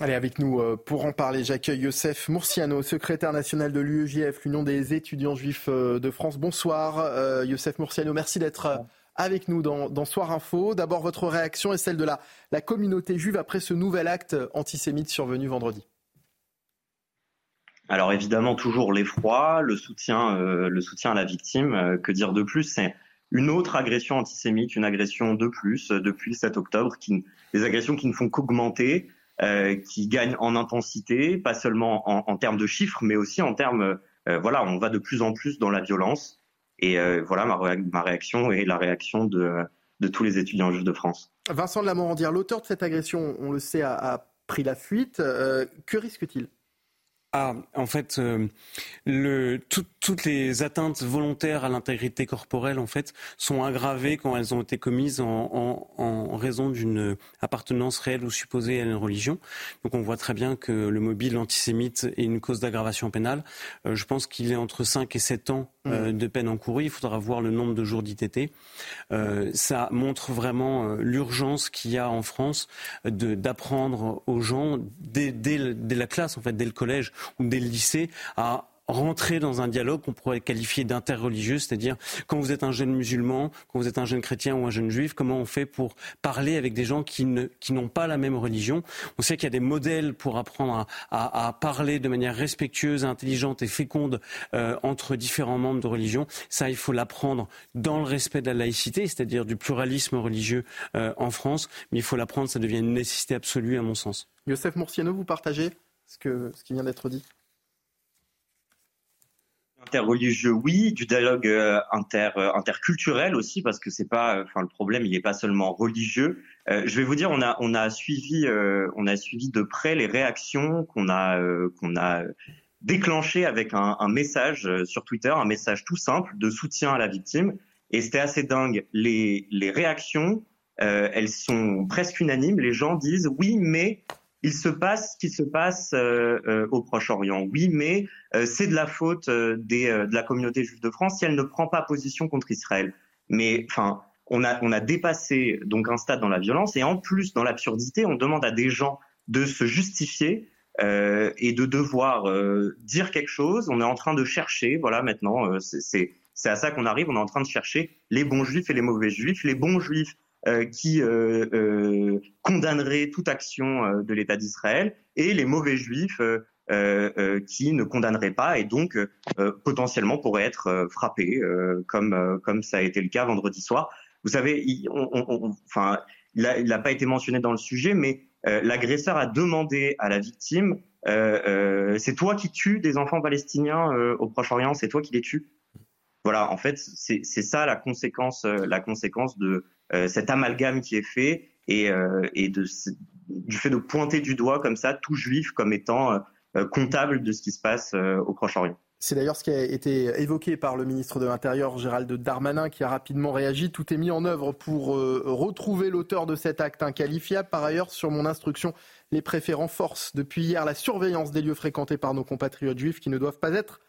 Allez, avec nous euh, pour en parler, j'accueille Youssef Mourciano, secrétaire national de l'UEJF, l'Union des étudiants juifs euh, de France. Bonsoir, euh, Youssef Mourciano, merci d'être avec nous dans, Soir Info. D'abord, votre réaction est celle de la, la communauté juive après ce nouvel acte antisémite survenu vendredi. Alors évidemment toujours l'effroi, le soutien, euh, à la victime. Euh, que dire de plus? C'est une autre agression antisémite, une agression de plus euh, depuis le 7 octobre, qui, des agressions qui ne font qu'augmenter, qui gagnent en intensité, pas seulement en, termes de chiffres, mais aussi en termes, voilà, on va de plus en plus dans la violence. Et voilà ma, ma, réaction et la réaction de, tous les étudiants juifs de France. Vincent de la Morandière, l'auteur de cette agression, on le sait, a pris la fuite. que risque-t-il? Ah, en fait, euh, le, toutes les atteintes volontaires à l'intégrité corporelle, en fait, sont aggravées quand elles ont été commises en, en, raison d'une appartenance réelle ou supposée à une religion. Donc, on voit très bien que le mobile antisémite est une cause d'aggravation pénale. Euh, je pense qu'il est entre 5 et 7 ans euh, mmh. de peine encourue. Il faudra voir le nombre de jours d'ITT. ça montre vraiment l'urgence qu'il y a en France d'apprendre aux gens dès, dès, dès la classe, en fait, dès le collège ou des lycées à rentrer dans un dialogue qu'on pourrait qualifier d'interreligieux, c'est-à-dire quand vous êtes un jeune musulman, quand vous êtes un jeune chrétien ou un jeune juif, comment on fait pour parler avec des gens qui ne qui n'ont pas la même religion? On sait qu'il y a des modèles pour apprendre à, à, parler de manière respectueuse, intelligente et féconde euh, entre différents membres de religion. Ça, il faut l'apprendre dans le respect de la laïcité, c'est-à-dire du pluralisme religieux euh, en France, mais il faut l'apprendre, ça devient une nécessité absolue à mon sens. Youssef Mourciano, vous partagez ce, qui vient d'être dit interreligieux, oui, du dialogue euh, euh, interculturel aussi, parce que c'est pas, euh, enfin le problème, il n'est pas seulement religieux. je vais vous dire, on a suivi on a suivi de près les réactions qu'on a déclenchées avec un, message sur Twitter, un message tout simple de soutien à la victime, et c'était assez dingue. Les réactions, elles sont presque unanimes. Les gens disent oui, mais il se passe ce qui se passe au Proche-Orient. Oui, mais c'est de la faute des, de la communauté juive de France si elle ne prend pas position contre Israël. Mais enfin, on a, on a dépassé donc un stade dans la violence et en plus dans l'absurdité, on demande à des gens de se justifier euh, et de devoir euh, dire quelque chose. On est en train de chercher, voilà, maintenant, euh, c'est à ça qu'on arrive. On est en train de chercher les bons juifs et les mauvais juifs. Les bons juifs qui condamneraient toute action de l'État d'Israël et les mauvais juifs qui ne condamneraient pas et donc potentiellement pourraient être frappés, comme comme ça a été le cas vendredi soir. Vous savez, il, enfin, il n'a pas été mentionné dans le sujet, mais euh, l'agresseur a demandé à la victime euh, euh, c'est toi qui tues des enfants palestiniens au Proche-Orient, c'est toi qui les tues? Voilà, en fait, c'est ça la conséquence, la conséquence de cet amalgame qui est fait et, de, du fait de pointer du doigt comme ça tout juif comme étant comptable de ce qui se passe au Proche-Orient. C'est d'ailleurs ce qui a été évoqué par le ministre de l'Intérieur, Gérald Darmanin, qui a rapidement réagi. Tout est mis en œuvre pour euh, retrouver l'auteur de cet acte inqualifiable. Par ailleurs, sur mon instruction, les préfets renforcent depuis hier la surveillance des lieux fréquentés par nos compatriotes juifs qui ne doivent pas être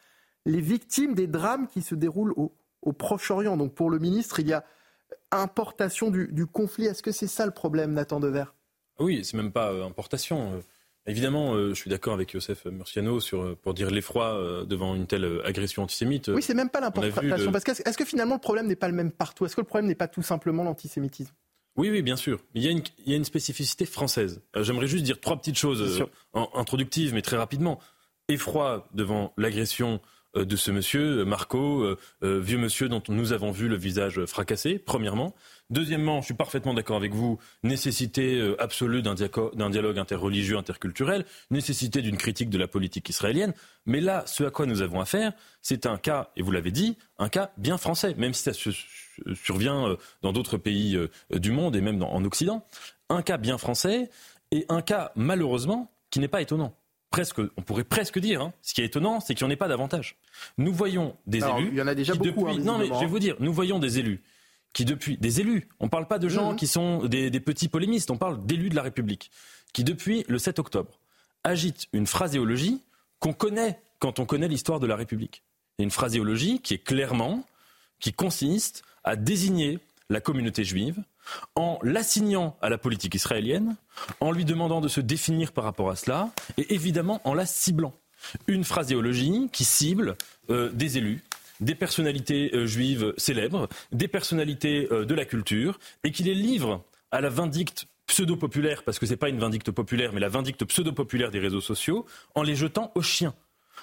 les victimes des drames qui se déroulent au, Proche-Orient. Donc pour le ministre, il y a importation du, du conflit. Est-ce que c'est ça le problème, Nathan Dever Oui, c'est même pas euh, importation. Évidemment, euh, je suis d'accord avec Joseph Murciano sur, euh, pour dire l'effroi euh, devant une telle agression antisémite. Oui, c'est même pas l'importation. Parce que est-ce que finalement le problème n'est pas le même partout? Est-ce que le problème n'est pas tout simplement l'antisémitisme? Oui, oui, bien sûr. Il y a une, il y a une spécificité française. J'aimerais juste dire trois petites choses introductives, mais très rapidement. Effroi devant l'agression de ce monsieur, Marco, vieux monsieur dont nous avons vu le visage fracassé, premièrement. Deuxièmement, je suis parfaitement d'accord avec vous, nécessité euh, absolue d'un dialogue interreligieux, interculturel, nécessité d'une critique de la politique israélienne. Mais là, ce à quoi nous avons affaire, c'est un cas, et vous l'avez dit, un cas bien français, même si ça survient euh, dans d'autres pays euh, du monde et même en Occident. Un cas bien français et un cas, malheureusement, qui n'est pas étonnant presque, on pourrait presque dire, hein, ce qui est étonnant, c'est qu'il n'y en ait pas davantage. Nous voyons des élus. Il y en a déjà beaucoup. Hein, non, mais je vais vous dire, nous voyons des élus qui depuis des élus, on ne parle pas de gens mmh. qui sont des, petits polémistes, on parle d'élus de la République, qui depuis le 7 octobre agitent une phraséologie qu'on connaît quand on connaît l'histoire de la République. une phraséologie qui est clairement, qui consiste à désigner la communauté juive en l'assignant à la politique israélienne, en lui demandant de se définir par rapport à cela, et évidemment en la ciblant. Une phraséologie qui cible euh, des élus, des personnalités euh, juives célèbres, des personnalités euh, de la culture, et qui les livre à la vindicte pseudo-populaire, parce que ce n'est pas une vindicte populaire, mais la vindicte pseudo-populaire des réseaux sociaux, en les jetant aux chiens.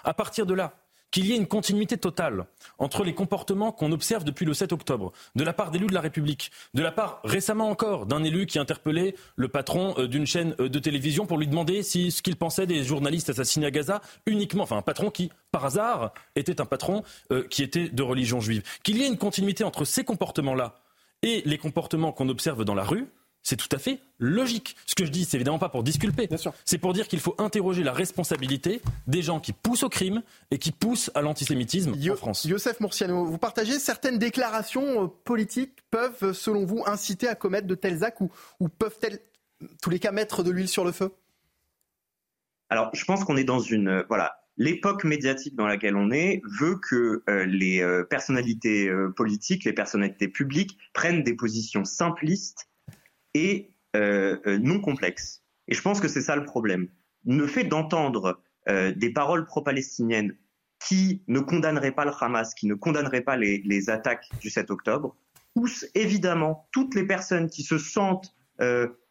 À partir de là, qu'il y ait une continuité totale entre les comportements qu'on observe depuis le 7 octobre, de la part d'élus de la République, de la part récemment encore d'un élu qui interpellait le patron euh, d'une chaîne euh, de télévision pour lui demander ce qu'il pensait des journalistes assassinés à Gaza uniquement, enfin un patron qui, par hasard, était un patron euh, qui était de religion juive. Qu'il y ait une continuité entre ces comportements-là et les comportements qu'on observe dans la rue, c'est tout à fait logique. Ce que je dis, c'est évidemment pas pour disculper. C'est pour dire qu'il faut interroger la responsabilité des gens qui poussent au crime et qui poussent à l'antisémitisme en France. Youssef Mourciano, vous partagez certaines déclarations euh, politiques peuvent, selon vous, inciter à commettre de tels actes ou, peuvent-elles, tous les cas, mettre de l'huile sur le feu? Alors, je pense qu'on est dans une euh, voilà. L'époque médiatique dans laquelle on est veut que euh, les personnalités politiques, les personnalités publiques prennent des positions simplistes et euh, euh, non complexe. Et je pense que c'est ça le problème. Le fait d'entendre euh, des paroles pro-palestiniennes qui ne condamneraient pas le Hamas, qui ne condamneraient pas les, attaques du 7 octobre, pousse évidemment toutes les personnes qui se sentent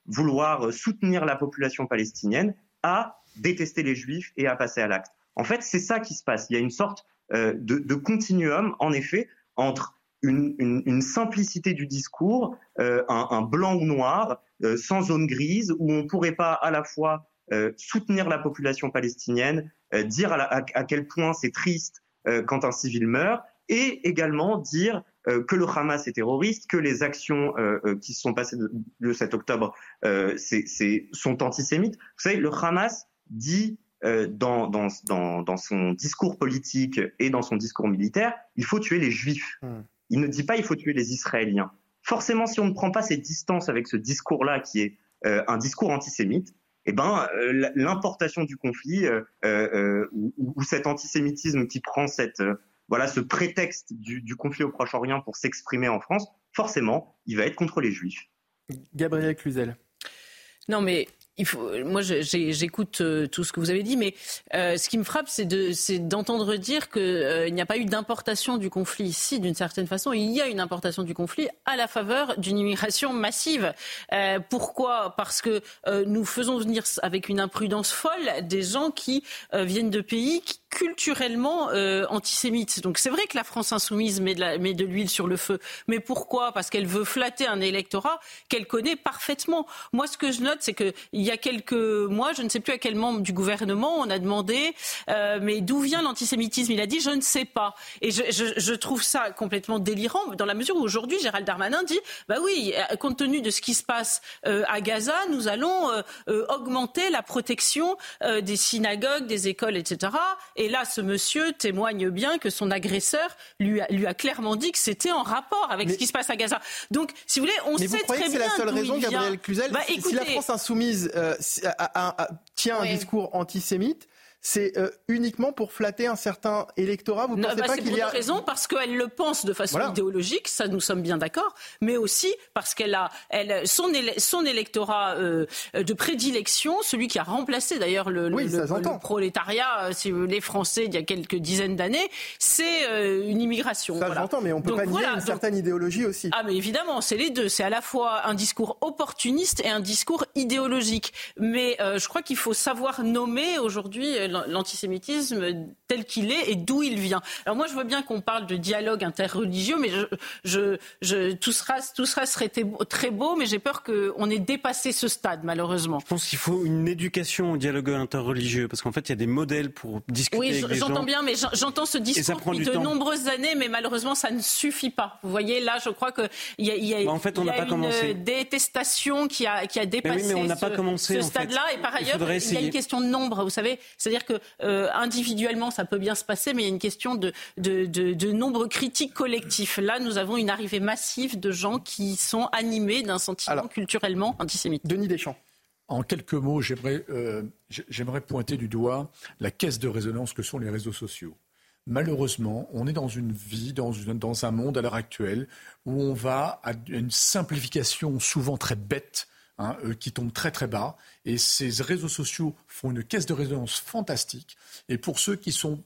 vouloir soutenir la population palestinienne à détester les juifs et à passer à l'acte. En fait, c'est ça qui se passe. Il y a une sorte de, de, continuum, en effet, entre une, simplicité du discours, euh, un, blanc ou noir, euh, sans zone grise, où on ne pourrait pas à la fois euh, soutenir la population palestinienne, dire à, quel point c'est triste quand un civil meurt, et également dire que le Hamas est terroriste, que les actions qui se sont passées le 7 octobre sont antisémites. Vous savez, le Hamas dit dans, son discours politique et dans son discours militaire, il faut tuer les juifs. Hmm. Il ne dit pas il faut tuer les Israéliens. Forcément, si on ne prend pas ces distances avec ce discours-là, qui est euh, un discours antisémite, eh ben, euh, l'importation du conflit euh, euh, ou, ou, cet antisémitisme qui prend cette, voilà, ce prétexte du, du conflit au Proche-Orient pour s'exprimer en France, forcément, il va être contre les Juifs. Gabriel Cluzel. Non, mais il faut, moi, j'écoute euh, tout ce que vous avez dit, mais euh, ce qui me frappe, c'est d'entendre dire qu'il euh, n'y a pas eu d'importation du conflit ici, d'une certaine façon. Il y a une importation du conflit à la faveur d'une immigration massive. Euh, pourquoi? Parce que euh, nous faisons venir avec une imprudence folle des gens qui viennent de pays qui, culturellement antisémites. Donc c'est vrai que la France insoumise met de, l'huile sur le feu. Mais pourquoi? Parce qu'elle veut flatter un électorat qu'elle connaît parfaitement. Moi, ce que je note, c'est qu'il il y a quelques mois, je ne sais plus à quel membre du gouvernement, on a demandé, euh, mais d'où vient l'antisémitisme? Il a dit, je ne sais pas. Et je, je, je, trouve ça complètement délirant, dans la mesure où aujourd'hui, Gérald Darmanin dit, bah oui, euh, compte tenu de ce qui se passe euh, à Gaza, nous allons euh, euh augmenter la protection euh, des synagogues, des écoles, etc. Et là, ce monsieur témoigne bien que son agresseur lui a, lui a clairement dit que c'était en rapport avec mais... ce qui se passe à Gaza. Donc, si vous voulez, on mais sait vous très bien. C'est la seule raison, Gabriel Cluzel. Bah, si, écoutez, si la France insoumise euh, a, a, a, tient Oui. un discours antisémite, c'est euh, uniquement pour flatter un certain électorat? Vous Non, pensez bah, pas qu'il y a deux raisons, parce qu'elle le pense de façon Voilà. idéologique, ça nous sommes bien d'accord, mais aussi parce qu'elle a elle, son, éle- son électorat euh, de prédilection, celui qui a remplacé d'ailleurs le, Oui, le- le prolétariat, euh, si vous voulez, les Français il y a quelques dizaines d'années, c'est euh, une immigration. Ça voilà. j'entends, mais on peut Donc pas nier voilà, une donc- certaine idéologie aussi. ah mais évidemment, c'est les deux. C'est à la fois un discours opportuniste et un discours idéologique. Mais je crois qu'il faut savoir nommer aujourd'hui l'antisémitisme tel qu'il est et d'où il vient. Alors moi, je veux bien qu'on parle de dialogue interreligieux, mais je, je, je, tout sera, tout sera serait très beau, mais j'ai peur qu'on ait dépassé ce stade, malheureusement. Je pense qu'il faut une éducation au dialogue interreligieux, parce qu'en fait, il y a des modèles pour discuter Oui, avec les gens. j'entends bien, mais j'en- j'entends ce discours depuis de temps. nombreuses années, mais malheureusement, ça ne suffit pas. Vous voyez, là, je crois qu'il y a, y a, Bah, en fait, on il y n'a a pas une commencé. détestation qui a, qui a dépassé mais on n'a ce, pas commencé, ce en fait. stade-là. Et par Il ailleurs, il y a une question de nombre, vous savez. C'est-à-dire que euh, individuellement, ça peut bien se passer, mais il y a une question de, de, de, de nombre critique collectif. Là, nous avons une arrivée massive de gens qui sont animés d'un sentiment culturellement antisémite. Denis Deschamps. En quelques mots, j'aimerais euh, j'ai- j'aimerais pointer du doigt la caisse de résonance que sont les réseaux sociaux. Malheureusement, on est dans une vie, dans, une- dans un monde à l'heure actuelle où on va à une simplification souvent très bête, hein, euh, qui tombe très très bas. Et ces réseaux sociaux font une caisse de résonance fantastique. Et pour ceux qui sont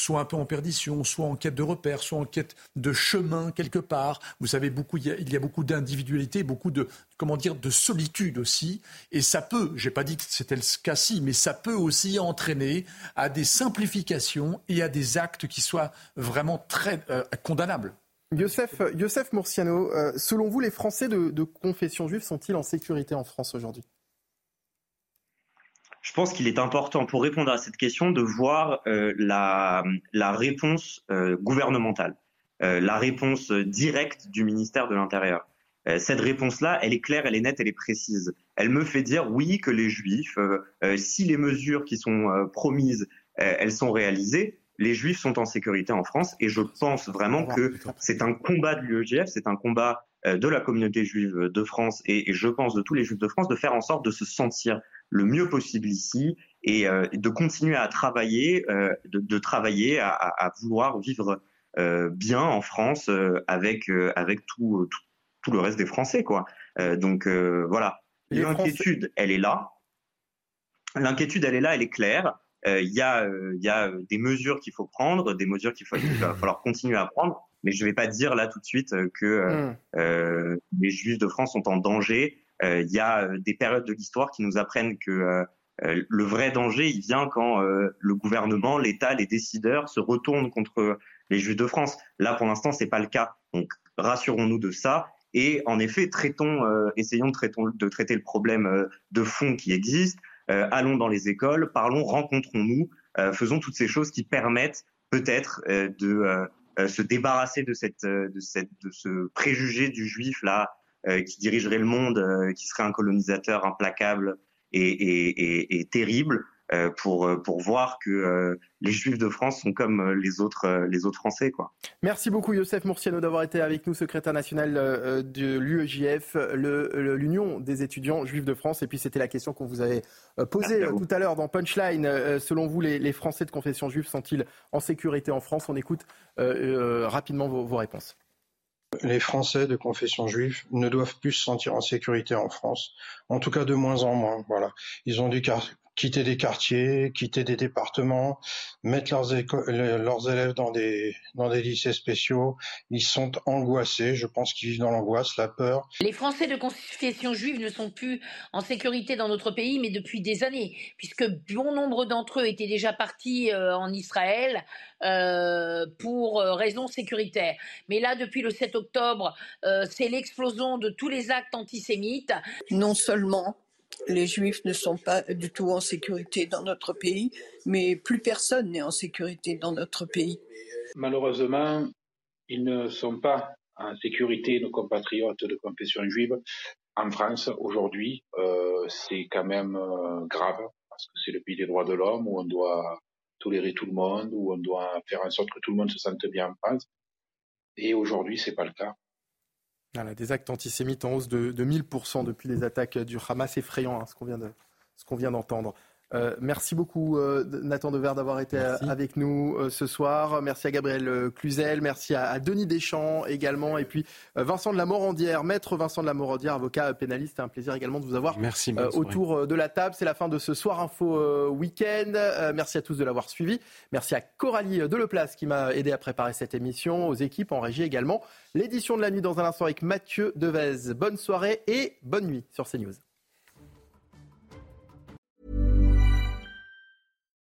soit un peu en perdition, soit en quête de repères, soit en quête de chemin quelque part. Vous savez, beaucoup, il, y a, il y a beaucoup d'individualité, beaucoup de, comment dire, de solitude aussi. Et ça peut, j'ai pas dit que c'était le cas-ci, mais ça peut aussi entraîner à des simplifications et à des actes qui soient vraiment très euh, condamnables. Youssef, Youssef euh, selon vous, les Français de, confession juive sont-ils en sécurité en France aujourd'hui? Je pense qu'il est important pour répondre à cette question de voir euh, la, réponse euh, gouvernementale, la réponse directe du ministère de l'Intérieur. Cette réponse-là, elle est claire, elle est nette, elle est précise. Elle me fait dire oui que les Juifs, si les mesures qui sont promises, elles sont réalisées, les Juifs sont en sécurité en France. Et je pense vraiment que c'est un combat de l'UEGF, c'est un combat euh, de la communauté juive de France et, et je pense de tous les Juifs de France de faire en sorte de se sentir le mieux possible ici et euh, de continuer à travailler, euh, de, de travailler à, vouloir vivre euh, bien en France avec avec tout, tout tout le reste des Français quoi. Donc voilà, l'inquiétude elle est là. L'inquiétude elle est là, elle est claire. Euh, Il y a euh, y a des mesures qu'il faut prendre, des mesures qu'il faut qu'il va falloir continuer à prendre. Mais je vais pas dire là tout de suite euh, que euh, Mm. euh, les Juifs de France sont en danger. Euh, Il y a euh, des périodes de l'histoire qui nous apprennent que euh, euh, le vrai danger, il vient quand euh, le gouvernement, l'État, les décideurs se retournent contre les Juifs de France. Là, pour l'instant, c'est pas le cas. Donc, rassurons-nous de ça. Et en effet, traitons, euh, essayons de, traitons, de traiter le problème euh, de fond qui existe. Euh, allons dans les écoles, parlons, rencontrons-nous, euh, faisons toutes ces choses qui permettent peut-être euh, de se débarrasser de cette, ce préjugé du juif là qui dirigerait le monde, qui serait un colonisateur implacable et terrible. Euh, pour pour voir que les Juifs de France sont comme les autres les autres Français quoi. Merci beaucoup Youssef Mourciano d'avoir été avec nous, secrétaire national de l'UEJF, l'Union des étudiants juifs de France. Et puis c'était la question qu'on vous avait posée tout à l'heure dans Punchline. Selon vous, les, Français de confession juive sont-ils en sécurité en France? On écoute rapidement vos réponses. Les Français de confession juive ne doivent plus se sentir en sécurité en France, en tout cas de moins en moins. Voilà, ils ont dû quitter des quartiers, quitter des départements, mettre leurs, leurs élèves dans des, dans des lycées spéciaux. Ils sont angoissés, je pense qu'ils vivent dans l'angoisse, la peur. Les Français de confession juive ne sont plus en sécurité dans notre pays, mais depuis des années, puisque bon nombre d'entre eux étaient déjà partis euh, en Israël euh, pour euh, raisons sécuritaires. Mais là, depuis le 7 octobre, c'est l'explosion de tous les actes antisémites. Non seulement les Juifs ne sont pas du tout en sécurité dans notre pays, mais plus personne n'est en sécurité dans notre pays. Malheureusement, ils ne sont pas en sécurité, nos compatriotes de confession juive, en France aujourd'hui. Euh, c'est quand même euh, grave, parce que c'est le pays des droits de l'homme où on doit tolérer tout le monde, où on doit faire en sorte que tout le monde se sente bien en France. Et aujourd'hui, c'est pas le cas des actes antisémites en hausse de, de 1000% depuis les attaques du Hamas, effrayant hein, ce qu'on vient d'entendre. Euh, merci beaucoup euh, Nathan Dever d'avoir été euh, avec nous ce soir. Merci à Gabriel Cluzel, merci à, Denis Deschamps également, et puis Vincent de la Morandière, maître Vincent de la Morandière, avocat pénaliste. C'est un plaisir également de vous avoir merci, autour de la table. C'est la fin de ce soir info week-end. merci à tous de l'avoir suivi. Merci à Coralie Deleplace qui m'a aidé à préparer cette émission, aux équipes en régie également. L'édition de la nuit dans un instant avec Mathieu Devez. Bonne soirée et bonne nuit sur CNews.